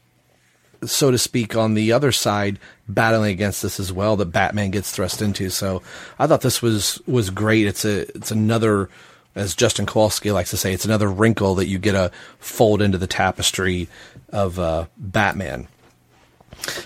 so to speak, on the other side battling against this as well that Batman gets thrust into. So I thought this was was great. It's a it's another as Justin Kowalski likes to say, it's another wrinkle that you get to fold into the tapestry of uh, Batman.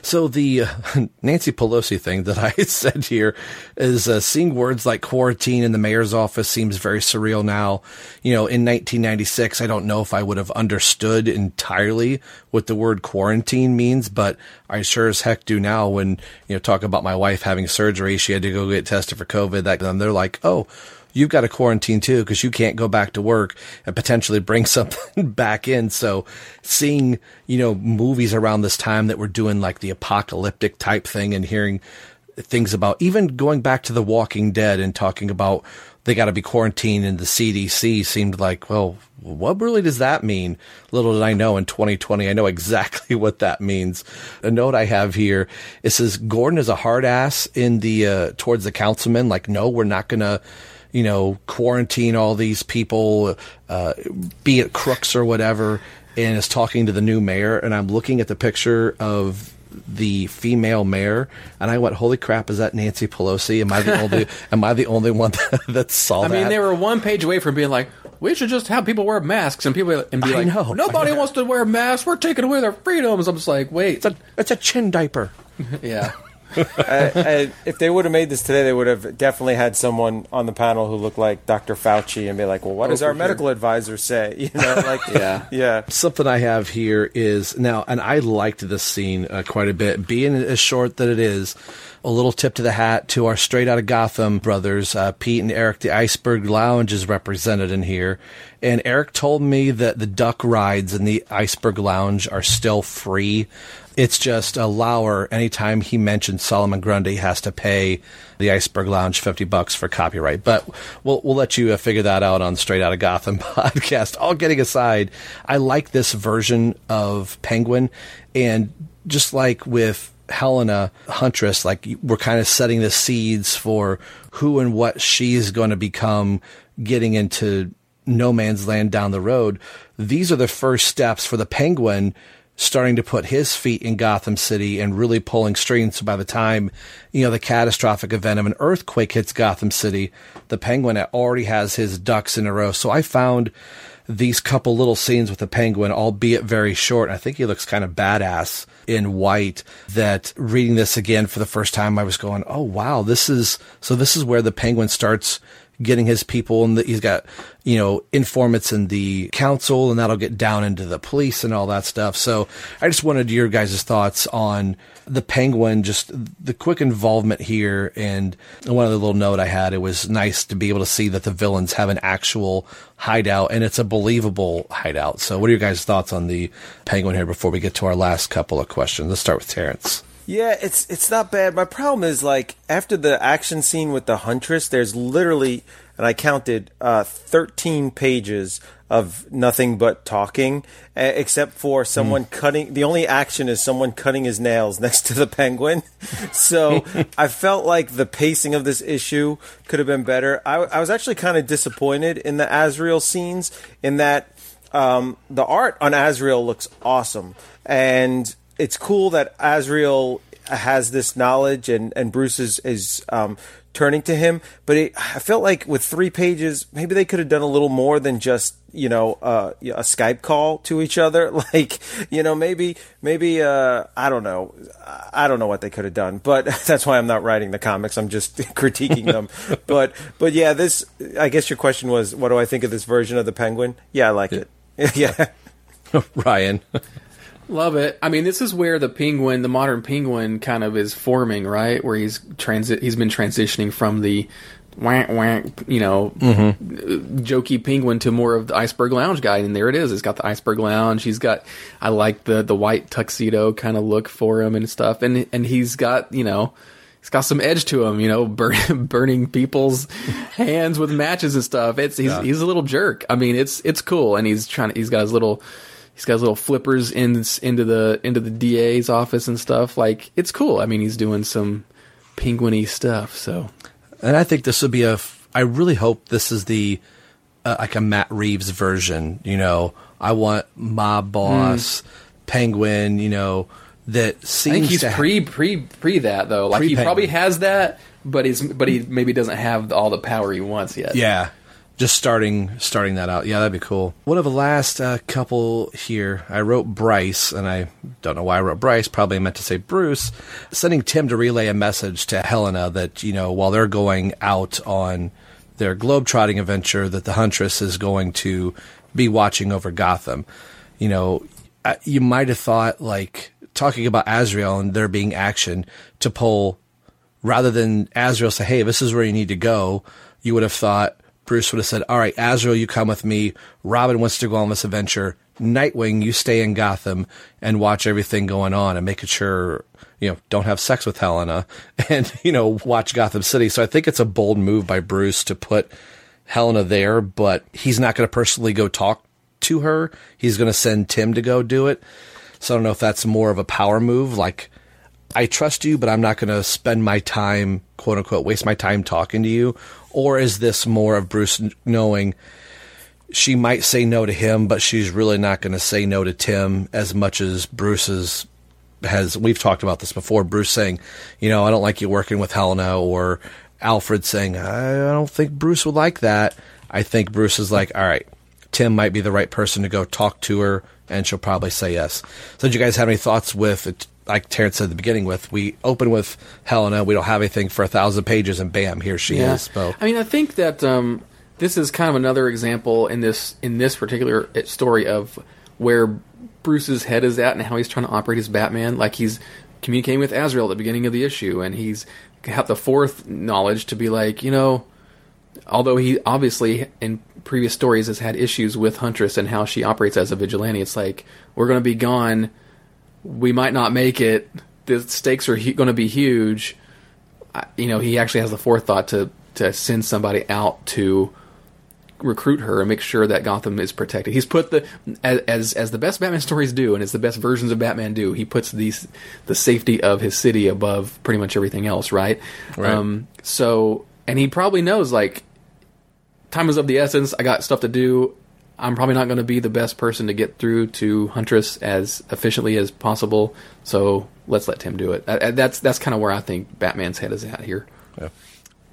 So the Nancy Pelosi thing that I said here is uh, seeing words like quarantine in the mayor's office seems very surreal now. You know, in 1996, I don't know if I would have understood entirely what the word quarantine means, but I sure as heck do now when, you know, talk about my wife having surgery. She had to go get tested for COVID. That, and they're like, oh, you've got to quarantine too because you can't go back to work and potentially bring something back in. So seeing, you know, movies around this time that were doing like the apocalyptic type thing and hearing things about even going back to The Walking Dead and talking about they got to be quarantined in the CDC seemed like, well, what really does that mean? Little did I know in 2020, I know exactly what that means. A note I have here, it says Gordon is a hard ass in the, uh, towards the councilman. Like, no, we're not going to, you know, quarantine all these people, uh, be it crooks or whatever, and is talking to the new mayor. And I'm looking at the picture of the female mayor, and I went, "Holy crap! Is that Nancy Pelosi? Am I the only? am I the only one that, that saw I that?" mean, they were one page away from being like, we should just have people wear masks and people and be I like, know. nobody wants to wear masks. We're taking away their freedoms. I'm just like, wait, it's a it's a chin diaper. yeah. I, I, if they would have made this today, they would have definitely had someone on the panel who looked like Dr. Fauci and be like, "Well, what Oh, does our for sure. medical advisor say?" You know, like, yeah, yeah. Something I have here is now, and I liked this scene uh, quite a bit, being as short that it is. A little tip to the hat to our straight out of Gotham brothers, uh, Pete and Eric. The Iceberg Lounge is represented in here, and Eric told me that the duck rides in the Iceberg Lounge are still free. It's just a Lauer. Anytime he mentions Solomon Grundy, has to pay the Iceberg Lounge fifty bucks for copyright. But we'll we'll let you uh, figure that out on Straight Out of Gotham podcast. All getting aside, I like this version of Penguin, and just like with Helena Huntress, like we're kind of setting the seeds for who and what she's going to become, getting into no man's land down the road. These are the first steps for the Penguin starting to put his feet in Gotham City and really pulling strings. So by the time, you know, the catastrophic event of an earthquake hits Gotham City, the Penguin already has his ducks in a row. So I found these couple little scenes with the Penguin, albeit very short. I think he looks kind of badass in white that reading this again for the first time, I was going, Oh, wow, this is, so this is where the Penguin starts getting his people and he's got, you know, informants in the council and that'll get down into the police and all that stuff. So I just wanted your guys' thoughts on the penguin, just the quick involvement here. And one other little note I had, it was nice to be able to see that the villains have an actual hideout and it's a believable hideout. So what are your guys' thoughts on the penguin here before we get to our last couple of questions? Let's start with Terrence. Yeah, it's it's not bad. My problem is like after the action scene with the huntress, there's literally, and I counted, uh, thirteen pages of nothing but talking, uh, except for someone cutting. The only action is someone cutting his nails next to the penguin. so I felt like the pacing of this issue could have been better. I, I was actually kind of disappointed in the Azrael scenes in that um, the art on Azrael looks awesome and it's cool that Azrael has this knowledge and, and Bruce is, is um, turning to him. But it, I felt like with three pages, maybe they could have done a little more than just, you know, uh, a Skype call to each other. Like, you know, maybe, maybe, uh, I don't know. I don't know what they could have done, but that's why I'm not writing the comics. I'm just critiquing them. but, but yeah, this, I guess your question was, what do I think of this version of the Penguin? Yeah, I like it. yeah. Ryan. Love it. I mean, this is where the penguin, the modern penguin, kind of is forming, right? Where he's transit, he's been transitioning from the wank wank, you know, mm-hmm. uh, jokey penguin to more of the iceberg lounge guy. And there it is. It's got the iceberg lounge. He's got, I like the the white tuxedo kind of look for him and stuff. And and he's got, you know, he's got some edge to him, you know, burn, burning people's hands with matches and stuff. It's he's Yeah. he's a little jerk. I mean, it's it's cool, and he's trying. to He's got his little. He's got his little flippers in into the into the DA's office and stuff. Like it's cool. I mean, he's doing some penguiny stuff. So And I think this would be a. f- I really hope this is the uh, like a Matt Reeves version. You know, I want mob boss, Penguin. You know, that seems. I think he's pre pre pre that though. Like he Pre-Penguin. probably has that, but he's but he maybe doesn't have all the power he wants yet. Yeah, just starting starting that out. Yeah, that'd be cool. One of the last uh, couple here, I wrote Bryce, and I don't know why I wrote Bryce. Probably meant to say Bruce, sending Tim to relay a message to Helena that you know while they're going out on their globetrotting adventure, that the Huntress is going to be watching over Gotham. You know, you might have thought like talking about Azrael and there being action to pull rather than Azrael say, "Hey, this is where you need to go," you would have thought Bruce would have said, "All right, Azrael, you come with me. Robin wants to go on this adventure. Nightwing, you stay in Gotham and watch everything going on and making sure." You know, don't have sex with Helena, and you know, watch Gotham City. So I think it's a bold move by Bruce to put Helena there, but he's not going to personally go talk to her. He's going to send Tim to go do it. So I don't know if that's more of a power move, like I trust you, but I'm not going to spend my time, quote unquote, waste my time talking to you? Or is this more of Bruce knowing she might say no to him, but she's really not going to say no to Tim as much as Bruce's has. We've talked about this before. Bruce saying, you know, I don't like you working with Helena, or Alfred saying, I don't think Bruce would like that. I think Bruce is like, all right, Tim might be the right person to go talk to her, and she'll probably say yes. So, did you guys have any thoughts with it? Like Terrence said at the beginning, with we open with Helena, we don't have anything for a thousand pages, and bam, here she Yeah. is. I mean, I think that um, this is kind of another example in this in this particular uh, story of where Bruce's head is at and how he's trying to operate as Batman. Like he's communicating with Azrael at the beginning of the issue, and he's got the fourth knowledge to be like, you know, although he obviously in previous stories has had issues with Huntress and how she operates as a vigilante, it's like we're going to be gone. We might not make it. The stakes are hu- going to be huge. I- You know, he actually has the forethought to to send somebody out to recruit her and make sure that Gotham is protected. He's put the as as, as the best Batman stories do, and as the best versions of Batman do. He puts these the safety of his city above pretty much everything else, right? Right. Um, so, and he probably knows like time is of the essence. I got stuff to do. I'm probably not going to be the best person to get through to Huntress as efficiently as possible. So let's let Tim do it. That's that's kind of where I think Batman's head is at here.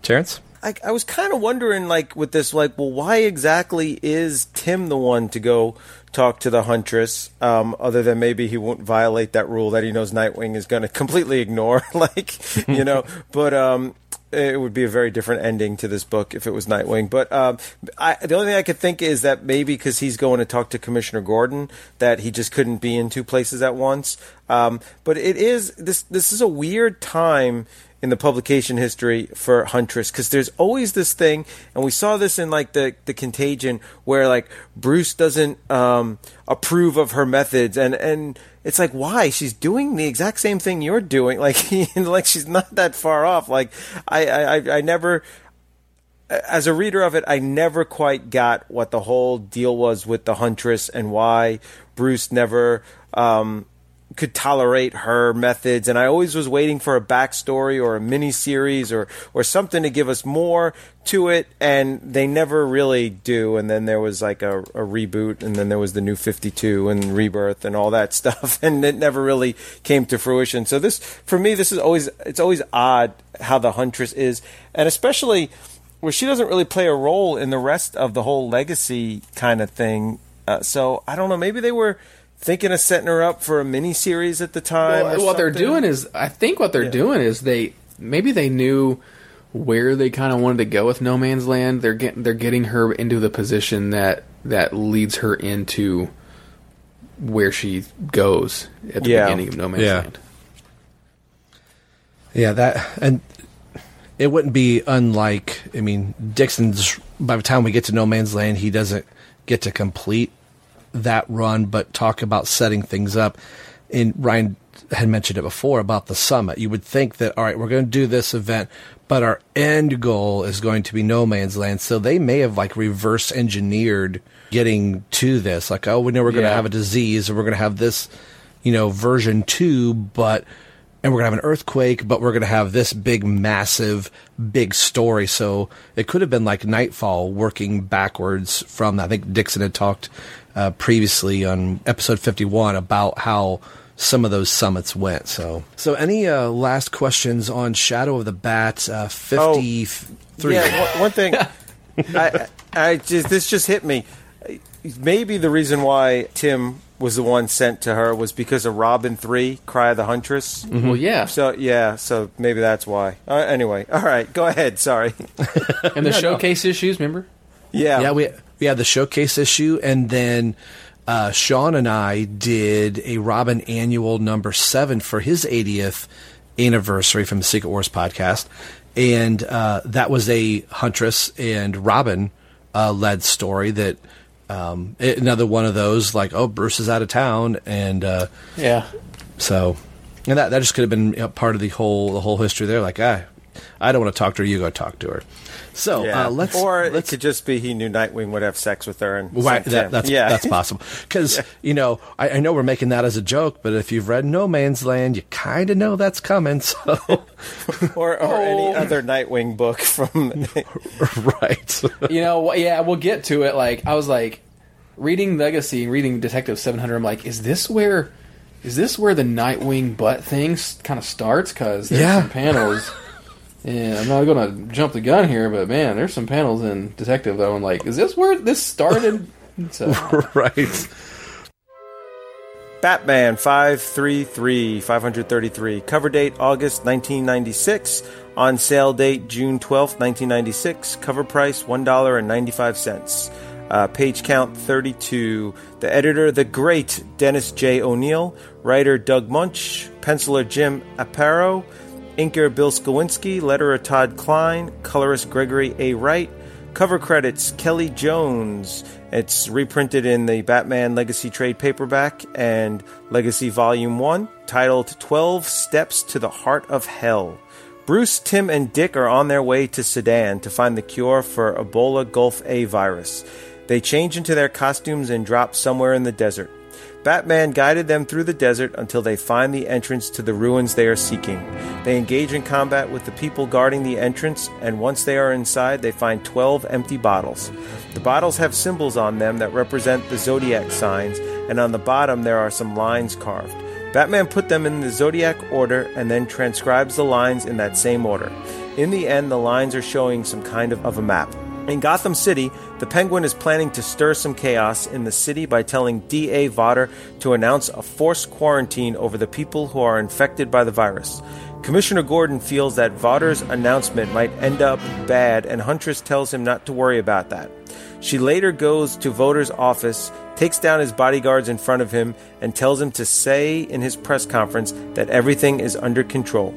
Terrence. I, I was kind of wondering, like, with this, like, well, why exactly is Tim the one to go talk to the Huntress? Um, other than maybe he won't violate that rule that he knows Nightwing is going to completely ignore, like, you know. but um, it would be a very different ending to this book if it was Nightwing. But um, I, the only thing I could think is that maybe because he's going to talk to Commissioner Gordon, that he just couldn't be in two places at once. Um, but it is this. This is a weird time in the publication history for Huntress because there's always this thing, and we saw this in like the the Contagion where like Bruce doesn't um, approve of her methods, and and it's like why she's doing the exact same thing you're doing, like like she's not that far off. Like I I I- never as a reader of it, I never quite got what the whole deal was with the Huntress and why Bruce never um, could tolerate her methods. And I always was waiting for a backstory or a mini series or or something to give us more to it, and they never really do. And then there was like a, a reboot, and then there was the New Fifty Two and Rebirth and all that stuff, and it never really came to fruition. So this, for me, this is always it's always odd how the Huntress is, and especially where she doesn't really play a role in the rest of the whole legacy kind of thing. Uh, so I don't know. Maybe they were thinking of setting her up for a mini series at the time. Well, or what they're doing is, I think what they're doing is they maybe they knew where they kind of wanted to go with No Man's Land. They're getting they're getting her into the position that that leads her into where she goes at the Yeah. beginning of No Man's Yeah. Land. Yeah, that and it wouldn't be unlike. I mean, Dixon's. By the time we get to No Man's Land, he doesn't get to complete that run, but talk about setting things up. And Ryan had mentioned it before about the summit. You would think that all right, we're going to do this event, but our end goal is going to be no man's land. So they may have like reverse engineered getting to this. Like, oh, we know we're going to have a disease, and we're going to have this, you know, version two, but and we're going to have an earthquake, but we're going to have this big, massive, big story. So it could have been like Knightfall working backwards from that. I think Dixon had talked uh, previously on episode 51 about how some of those summits went. So, so any uh, last questions on Shadow of the Bat uh, 53? Yeah, one, one thing. I, I just this just hit me. Maybe the reason why Tim was the one sent to her was because of Robin Three, Cry of the Huntress. Well, yeah. So yeah, so maybe that's why. Uh, anyway, all right, go ahead. Sorry. And the showcase issues, remember? Yeah, yeah. We we had the showcase issue, and then uh, Sean and I did a Robin annual number seven for his 80th anniversary from the Secret Wars podcast, and uh, that was a Huntress and Robin uh, led story that. Um, it- another one of those, like, oh, Bruce is out of town, and uh, Yeah. so, and that that just could have been you know, part of the whole the whole history there. Like, ah, I don't want to talk to her. You go talk to her. So Yeah. uh, let's or it could just be he knew Nightwing would have sex with her and Right, that, that's yeah. that's possible. Because you know, I, I know we're making that as a joke, but if you've read No Man's Land, you kind of know that's coming. So, or or any other Nightwing book from right. you know, yeah, we'll get to it. Like, I was like reading Legacy and reading Detective Seven Hundred. I'm like, is this where, is this where the Nightwing butt thing kind of starts? Because there's Yeah. some panels. And I'm not gonna jump the gun here, but man, there's some panels in Detective though. I'm like, is this where this started? So, right. Batman 533 533 cover date August 1996 on sale date June 12th 1996 cover price $1.95 uh, page count 32 the editor the great Dennis J. O'Neil. Writer Doug Moench. Penciler Jim Aparo inker Bill Skowinski letterer Todd Klein colorist Gregory A Wright Cover credits Kelly Jones. It's reprinted in the Batman Legacy Trade paperback and Legacy Volume 1, titled 12 Steps to the Heart of Hell. Bruce, Tim, and Dick are on their way to Sudan to find the cure for Ebola Gulf A virus. They change into their costumes and drop somewhere in the desert. Batman guided them through the desert until they find the entrance to the ruins they are seeking. They engage in combat with the people guarding the entrance, and once they are inside, they find 12 empty bottles. The bottles have symbols on them that represent the zodiac signs, and on the bottom there are some lines carved. Batman put them in the zodiac order and then transcribes the lines in that same order. In the end, the lines are showing some kind of, of a map. In Gotham City, the Penguin is planning to stir some chaos in the city by telling D.A. Vodder to announce a forced quarantine over the people who are infected by the virus. Commissioner Gordon feels that Vodder's announcement might end up bad, and Huntress tells him not to worry about that. She later goes to Vodder's office, takes down his bodyguards in front of him, and tells him to say in his press conference that everything is under control.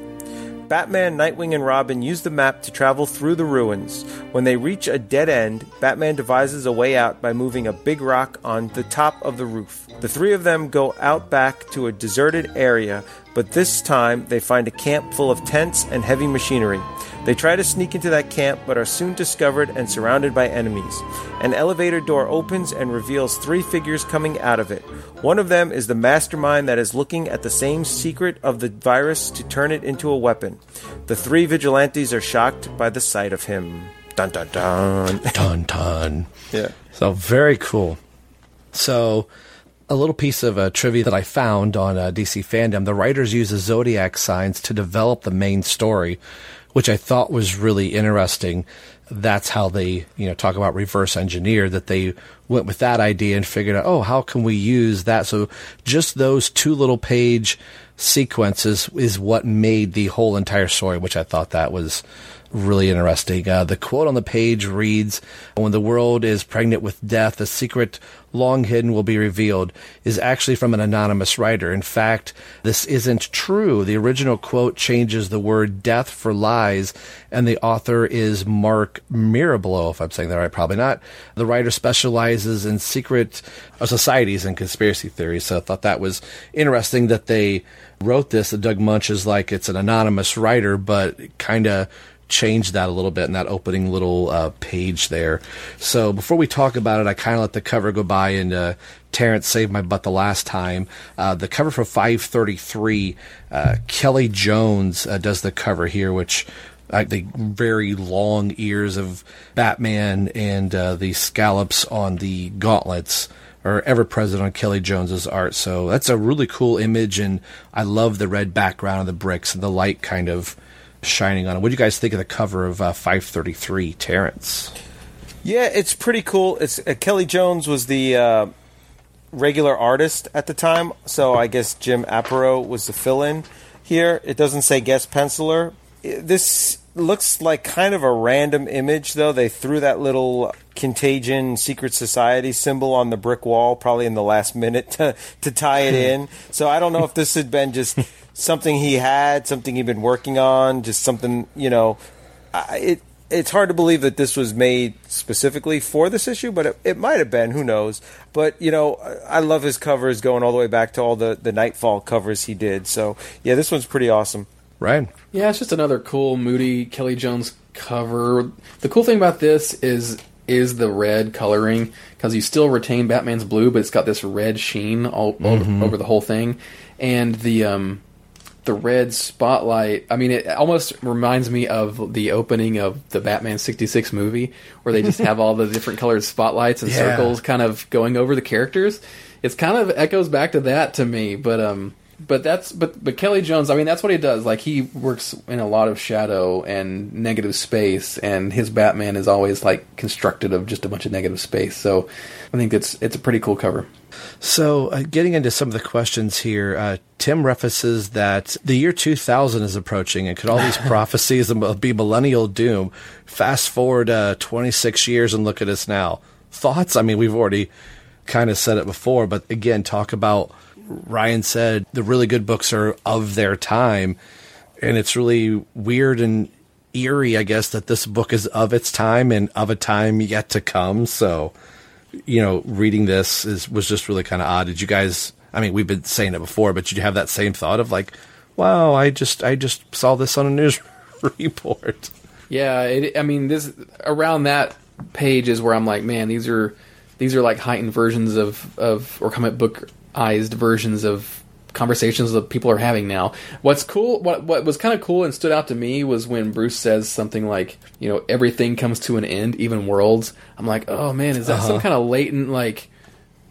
Batman, Nightwing, and Robin use the map to travel through the ruins. When they reach a dead end, Batman devises a way out by moving a big rock on the top of the roof. The three of them go out back to a deserted area, but this time they find a camp full of tents and heavy machinery. They try to sneak into that camp, but are soon discovered and surrounded by enemies. An elevator door opens and reveals three figures coming out of it. One of them is the mastermind that is looking at the same secret of the virus to turn it into a weapon. The three vigilantes are shocked by the sight of him. Dun dun dun. Dun dun. Yeah. So very cool. So a little piece of uh, trivia that I found on uh, DC fandom: the writers use the zodiac signs to develop the main story, which I thought was really interesting. That's how they, you know, talk about reverse engineer. That they went with that idea and figured out, oh, how can we use that? So just those two little page sequences is what made the whole entire story, which I thought that was really interesting. Uh, the quote on the page reads, "When the world is pregnant with death, a secret long hidden will be revealed." Is actually from an anonymous writer. In fact, this isn't true. The original quote changes the word "death" for lies, and the author is Mark Mirablo. If I'm saying that right, probably not. The writer specializes in secret uh, societies and conspiracy theories. So I thought that was interesting that they wrote this. That Doug Moench is like it's an anonymous writer, but kind of changed that a little bit in that opening little uh, page there. So before we talk about it, I kind of let the cover go by and uh, Terrence saved my butt the last time. Uh, the cover for 533, uh, Kelly Jones uh, does the cover here, which like the very long ears of Batman and uh, the scallops on the gauntlets are ever present on Kelly Jones's art. So that's a really cool image, and I love the red background of the bricks and the light kind of shining on it. What do you guys think of the cover of uh, 533, Terrence? Yeah, it's pretty cool. It's uh, Kelly Jones was the uh, regular artist at the time, so I guess Jim Aparo was the fill-in here. It doesn't say guest penciler. This looks like kind of a random image, though. They threw that little contagion secret society symbol on the brick wall, probably in the last minute to to tie it in. So I don't know if this had been just something he had, something he'd been working on, just something you know. I, it it's hard to believe that this was made specifically for this issue, but it, it might have been. Who knows? But you know, I I love his covers going all the way back to all the the Knightfall covers he did. So yeah, this one's pretty awesome. Ryan. Yeah, it's just another cool, moody Kelly Jones cover. The cool thing about this is is the red coloring because you still retain Batman's blue, but it's got this red sheen all Mhm. over, over the whole thing, and the um the red spotlight. I mean, it almost reminds me of the opening of the Batman '66 movie, where they just have all the different colored spotlights and Yeah. circles kind of going over the characters. It's kind of echoes back to that to me, but um, but that's but but Kelly Jones. I mean, that's what he does. Like he works in a lot of shadow and negative space, and his Batman is always like constructed of just a bunch of negative space. So I think it's it's a pretty cool cover. So, uh, getting into some of the questions here, uh, Tim references that the year 2000 is approaching, and could all these prophecies be millennial doom? Fast forward uh, 26 years and look at us now. Thoughts? I mean, we've already kind of said it before, but again, talk about Ryan said the really good books are of their time, and it's really weird and eerie, I guess, that this book is of its time and of a time yet to come. So, you know, reading this is was just really kind of odd. Did you guys? I mean, we've been saying it before, but did you have that same thought of like, wow, I just I just saw this on a news report. Yeah, it, I mean, this around that page is where I'm like, man, these are these are like heightened versions of of or comic bookized versions of conversations that people are having now. What's cool, what what was kind of cool and stood out to me was when Bruce says something like, you know, everything comes to an end, even worlds. I'm like, oh man, is that some Uh-huh. kind of latent like?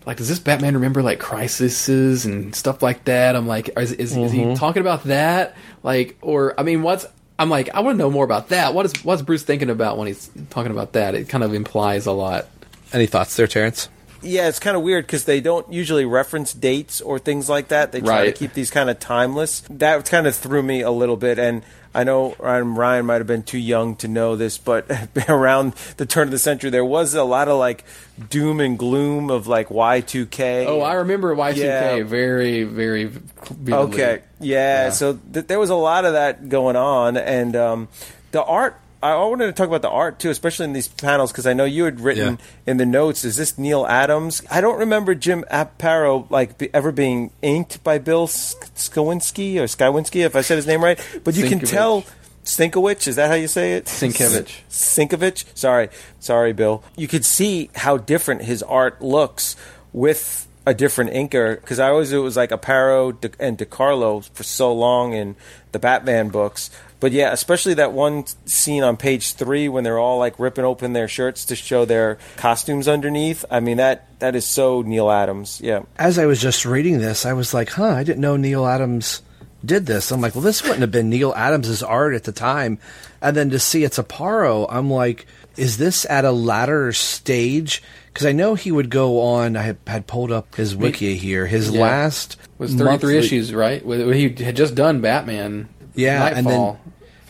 Like, does this Batman remember like crises and stuff like that? I'm like, is, is, is he Mhm. talking about that? Like, or I mean, what's I'm like, I want to know more about that. What is what's Bruce thinking about when he's talking about that? It kind of implies a lot. Any thoughts there, Terrence? Yeah, it's kind of weird because they don't usually reference dates or things like that. They try Right. to keep these kind of timeless. That kind of threw me a little bit, and I know Ryan, Ryan might have been too young to know this, but around the turn of the century, there was a lot of like doom and gloom of like Y two K. Oh, I remember Y2K Yeah. very, very. vividly. Okay, yeah. So th- there was a lot of that going on, and um, the art. I wanted to talk about the art too, especially in these panels, because I know you had written in the notes. Is this Neal Adams? I don't remember Jim Aparo like be, ever being inked by Bill Sk- Skowinski or Skywinski, if I said his name right. But you can tell. Stinkowicz, is that how you say it? Sienkiewicz. Sinkovich. Sorry, sorry, Bill. You could see how different his art looks with a different inker. Because I always it was like Aparo and DeCarlo for so long in the Batman books. But yeah, especially that one scene on page three when they're all like ripping open their shirts to show their costumes underneath. I mean that that is so Neal Adams. Yeah. As I was just reading this, I was like, huh, I didn't know Neal Adams did this. I'm like, well, this wouldn't have been Neal Adams' art at the time. And then to see it's Aparo, I'm like, is this at a latter stage? Because I know he would go on. I had, had pulled up his wiki here. His Yeah. last was 33 monthly- issues, right? He had just done Batman. Yeah, and then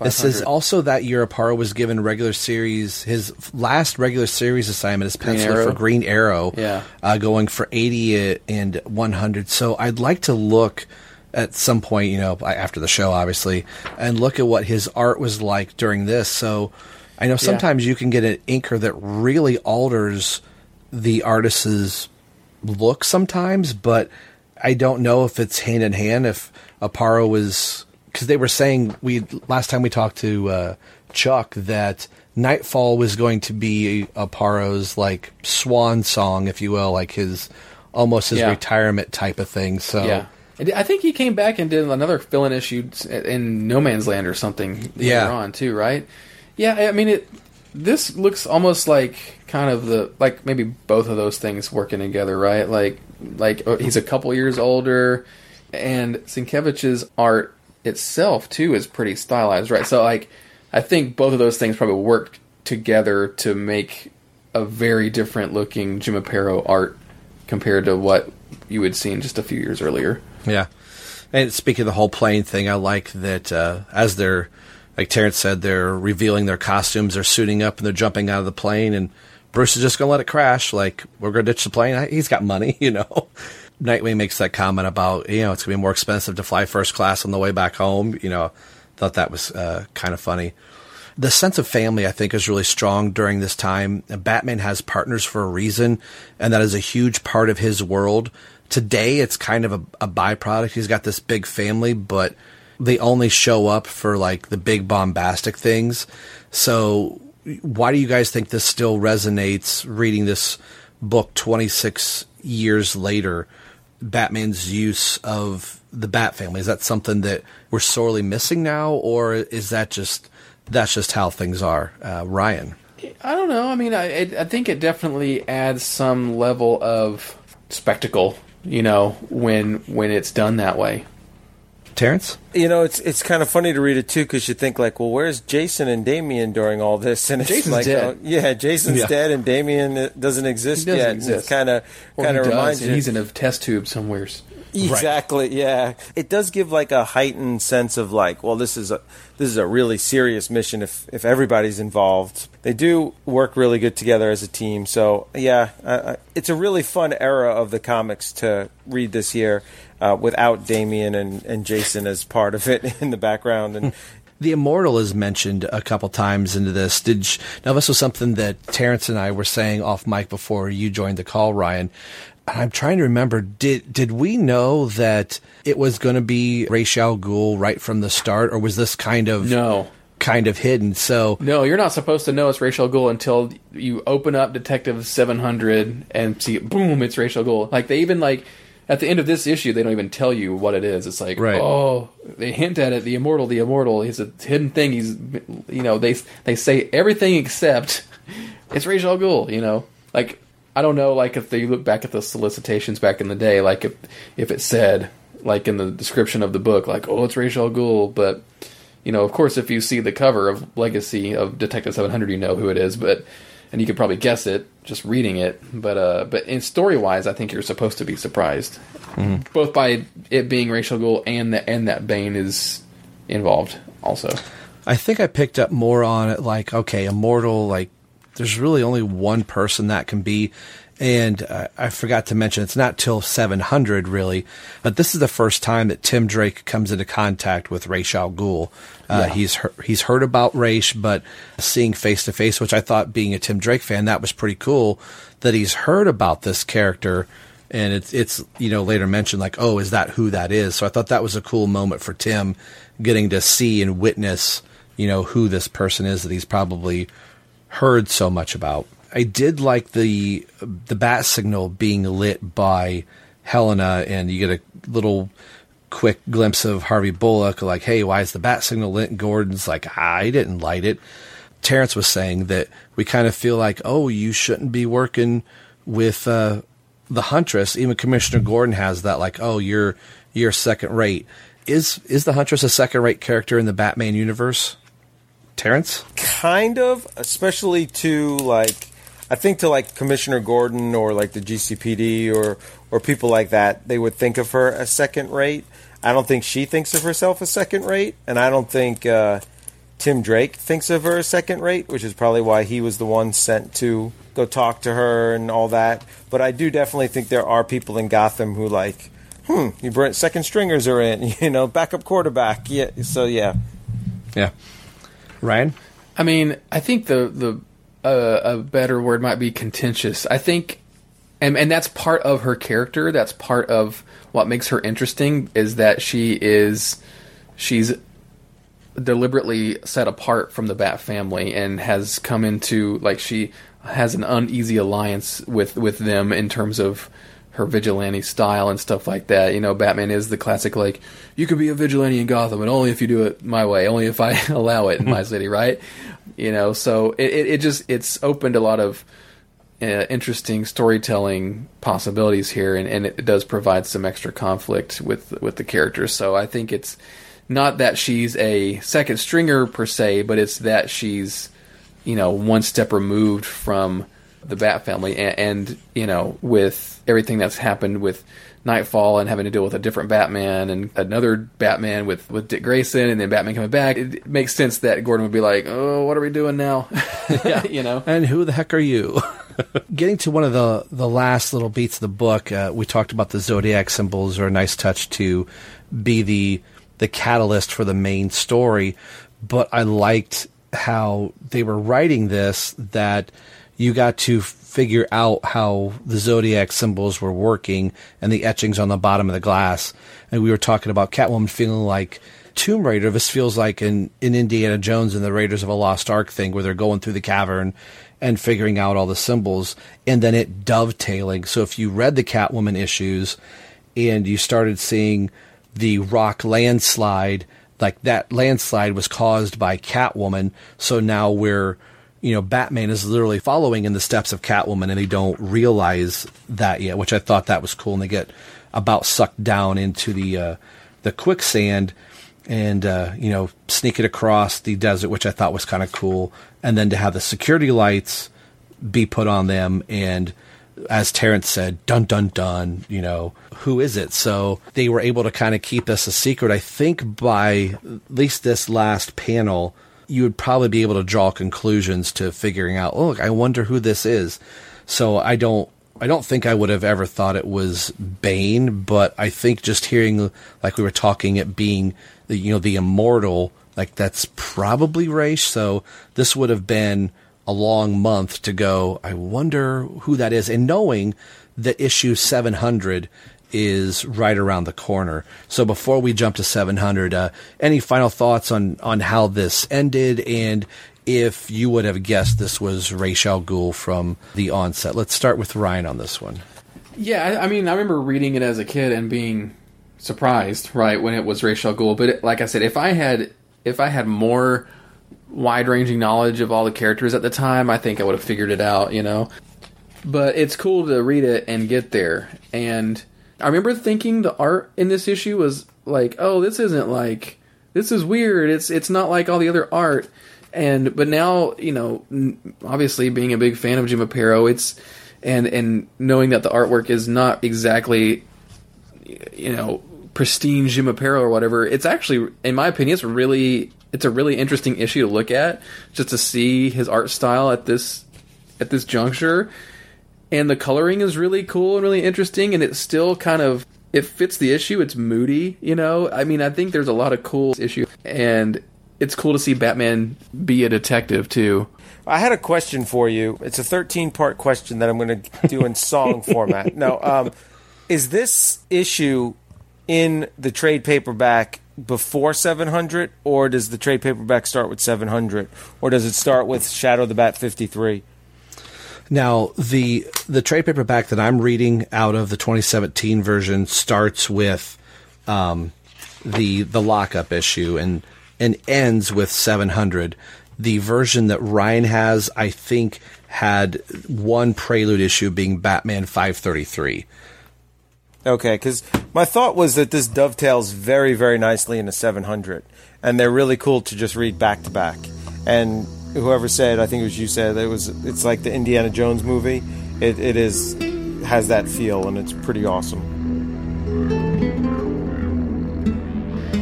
Knightfall, if This is also that year Aparo was given regular series. His last regular series assignment is penciled for Green Arrow. Yeah. uh, going for eighty and one hundred. So I'd like to look at some point, you know, after the show, obviously, and look at what his art was like during this. So I know sometimes you can get an inker that really alters the artist's look sometimes, but I don't know if it's hand in hand. If Aparo was because they were saying we last time we talked to uh, Chuck that Knightfall was going to be Aparo's like swan song, if you will, like his almost his Yeah. retirement type of thing. So Yeah. I think he came back and did another fill-in issue in No Man's Land or something Yeah. later on too, right? Yeah, I mean it. This looks almost like kind of the like maybe both of those things working together, right? Like like uh, he's a couple years older, and Sienkiewicz's art itself too is pretty stylized, right? So like I think both of those things probably work together to make a very different looking Jim Aparo art compared to what you had seen just a few years earlier. Yeah. And speaking of the whole plane thing, I like that uh, as they're, like Terrence said, they're revealing their costumes, they're suiting up and they're jumping out of the plane, and Bruce is just going to let it crash. Like, we're going to ditch the plane. He's got money, you know. Nightwing makes that comment about, you know, it's going to be more expensive to fly first class on the way back home. You know, thought that was uh, kind of funny. The sense of family, I think, is really strong during this time. Batman has partners for a reason, and that is a huge part of his world. Today, it's kind of a, a byproduct. He's got this big family, but they only show up for like the big bombastic things. So, why do you guys think this still resonates reading this book 26 years later? Batman's use of the Bat family is that something that we're sorely missing now, or is that just that's just how things are? Uh, Ryan, I don't know. I mean, I I I think it definitely adds some level of spectacle, you know, when when it's done that way. Terrence, You know, it's it's kind of funny to read it too because you think like, well, where's Jason and Damian during all this? And it's Jason's like, dead. oh, yeah, Jason's Yeah. dead and Damian uh, doesn't exist He doesn't yet. And exist. It kind of Or kind of reminds you. he's in a test tube somewheres. Exactly. Yeah, it does give like a heightened sense of like, well, this is a this is a really serious mission if if everybody's involved. They do work really good together as a team. So yeah, I, I, it's a really fun era of the comics to read this year uh, without Damian and and Jason as part of it in the background and. the Immortal is mentioned a couple times into this. Did you, now this was something that Terrence and I were saying off mic before you joined the call, Ryan. I'm trying to remember. Did did we know that it was going to be Ra's al Ghul right from the start, or was this kind of no kind of hidden? So No, you're not supposed to know it's Rachel Gould until you open up Detective 700 and see, boom, it's Ra's al Ghul. Like they even like at the end of this issue, they don't even tell you what it is. It's like, Right. oh, they hint at it. The immortal, the immortal. He's a hidden thing. He's, you know, they they say everything except it's Ra's al Ghul. You know, like I don't know, like if they look back at the solicitations back in the day, like if if it said like in the description of the book, like oh, it's Ra's al Ghul, but you know, of course, if you see the cover of Legacy of Detective 700, you know who it is, but and you could probably guess it just reading it. But uh, but in story wise, I think you're supposed to be surprised, both by it being Ra's al Ghul and that and that Bane is involved also. I think I picked up more on it. Like, okay, Immortal. Like, there's really only one person that can be. And uh, I forgot to mention, it's not till 700 really, but this is the first time that Tim Drake comes into contact with Ra's al Ghul. Uh, Yeah. He's heard, he's heard about Ra's, but seeing face to face, which I thought, being a Tim Drake fan, that was pretty cool. That he's heard about this character, and it's it's you know later mentioned like, oh, is that who that is? So I thought that was a cool moment for Tim, getting to see and witness, you know, who this person is that he's probably heard so much about. I did like the the bat signal being lit by Helena, and you get a little quick glimpse of Harvey Bullock, like, "Hey, why is the bat signal lit?" And Gordon's like, "I didn't light it." Terrence was saying that we kind of feel like, "Oh, you shouldn't be working with uh, the Huntress." Even Commissioner Gordon has that, like, "Oh, you're you're second rate." Is is the Huntress a second rate character in the Batman universe? Terrence? kind of especially to like i think to like commissioner gordon or like the gcpd or or people like that they would think of her as second rate i don't think she thinks of herself as second rate and i don't think uh Tim Drake thinks of her as second rate, which is probably why he was the one sent to go talk to her and all that. But I do definitely think there are people in Gotham who like, hmm, you bring second stringers are in, you know, backup quarterback. Yeah, so yeah. Yeah. Ryan? I mean, I think the the uh, a better word might be contentious. I think, and and that's part of her character. That's part of what makes her interesting is that she is she's deliberately set apart from the Bat family and has come into like she has an uneasy alliance with with them in terms of her vigilante style and stuff like that. You know, Batman is the classic like you could be a vigilante in Gotham, but only if you do it my way, only if I allow it in my city, right? You know, so it, it, just it's opened a lot of uh, interesting storytelling possibilities here, and, and it does provide some extra conflict with with the characters. So I think it's not that she's a second stringer per se, but it's that she's you know one step removed from the Bat family, and, and you know with everything that's happened with Knightfall and having to deal with a different Batman and another Batman with, with Dick Grayson and then Batman coming back, it makes sense that Gordon would be like, "Oh, what are we doing now?" yeah, you know. And who the heck are you? Getting to one of the the last little beats of the book, uh, we talked about the zodiac symbols are a nice touch to be the the catalyst for the main story, but I liked how they were writing this that you got to figure out how the zodiac symbols were working and the etchings on the bottom of the glass. And we were talking about Catwoman feeling like Tomb Raider. This feels like in, in Indiana Jones and the Raiders of a Lost Ark thing where they're going through the cavern and figuring out all the symbols and then it dovetailing. So if you read the Catwoman issues and you started seeing the rock landslide, like that landslide was caused by Catwoman. So now we're you know, Batman is literally following in the steps of Catwoman, and they don't realize that yet, which I thought that was cool. And they get about sucked down into the uh, the quicksand, and uh, you know, sneak it across the desert, which I thought was kind of cool. And then to have the security lights be put on them, and as Terrence said, dun dun dun, you know, who is it? So they were able to kind of keep this a secret. I think by at least this last panel you would probably be able to draw conclusions to figuring out, look, I wonder who this is. So I don't I don't think I would have ever thought it was Bane, but I think just hearing like we were talking it being the you know the immortal, like that's probably Ra's. So this would have been a long month to go. I wonder who that is, and knowing that issue seven hundred is right around the corner. So before we jump to 700, uh, any final thoughts on on how this ended and if you would have guessed this was Ra's al Ghul from the onset? Let's start with Ryan on this one. Yeah, I, I mean, I remember reading it as a kid and being surprised, right, when it was Ra's al Ghul. But it, like I said, if I had if I had more wide ranging knowledge of all the characters at the time, I think I would have figured it out, you know. But it's cool to read it and get there. And I remember thinking the art in this issue was like, oh, this isn't like this is weird. It's it's not like all the other art. And but now you know, obviously being a big fan of Jim Aparo, it's and and knowing that the artwork is not exactly you know pristine Jim Aparo or whatever. It's actually, in my opinion, it's really it's a really interesting issue to look at just to see his art style at this at this juncture and the coloring is really cool and really interesting and it's still kind of it fits the issue it's moody you know i mean i think there's a lot of cool issue and it's cool to see batman be a detective too I had a question for you. It's a 13 part question that I'm going to do in song format. No, um, is this issue in the trade paperback before 700, or does the trade paperback start with 700, or does it start with Shadow the Bat 53? Now, the the trade paperback that I'm reading out of the 2017 version starts with um, the the lockup issue and and ends with 700. The version that Ryan has, I think, had one prelude issue being Batman 533. Okay, because my thought was that this dovetails very, very nicely into 700, and they're really cool to just read back to back. And whoever said, I think it was you said, it was it's like the Indiana Jones movie. It, it is has that feel, and it's pretty awesome.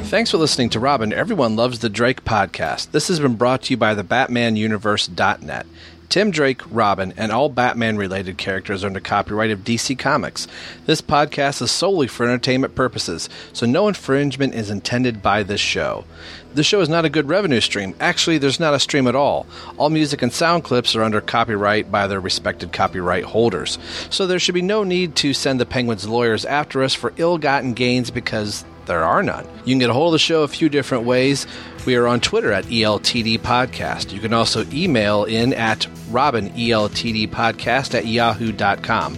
Thanks for listening to Robin. Everyone loves the Drake podcast. This has been brought to you by the BatmanUniverse.net. Tim Drake, Robin, and all Batman related characters are under copyright of DC Comics. This podcast is solely for entertainment purposes, so no infringement is intended by this show. This show is not a good revenue stream. Actually, there's not a stream at all. All music and sound clips are under copyright by their respected copyright holders. So there should be no need to send the Penguins lawyers after us for ill gotten gains because there are none. You can get a hold of the show a few different ways. We are on Twitter at ELTD Podcast. You can also email in at Robin E ELTD Podcast at yahoo.com.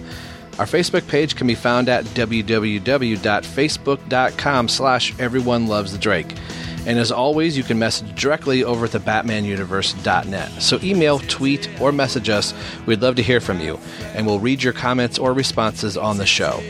Our Facebook page can be found at www.facebook.com slash everyone loves the Drake. And as always, you can message directly over at the BatmanUniverse.net. So email, tweet, or message us. We'd love to hear from you, and we'll read your comments or responses on the show.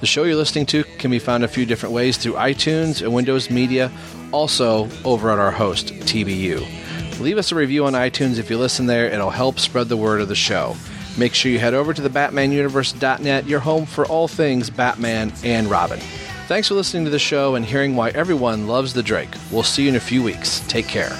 The show you're listening to can be found a few different ways through iTunes and Windows Media, also over at our host, TBU. Leave us a review on iTunes if you listen there, it'll help spread the word of the show. Make sure you head over to the BatmanUniverse.net, your home for all things Batman and Robin. Thanks for listening to the show and hearing why everyone loves the Drake. We'll see you in a few weeks. Take care.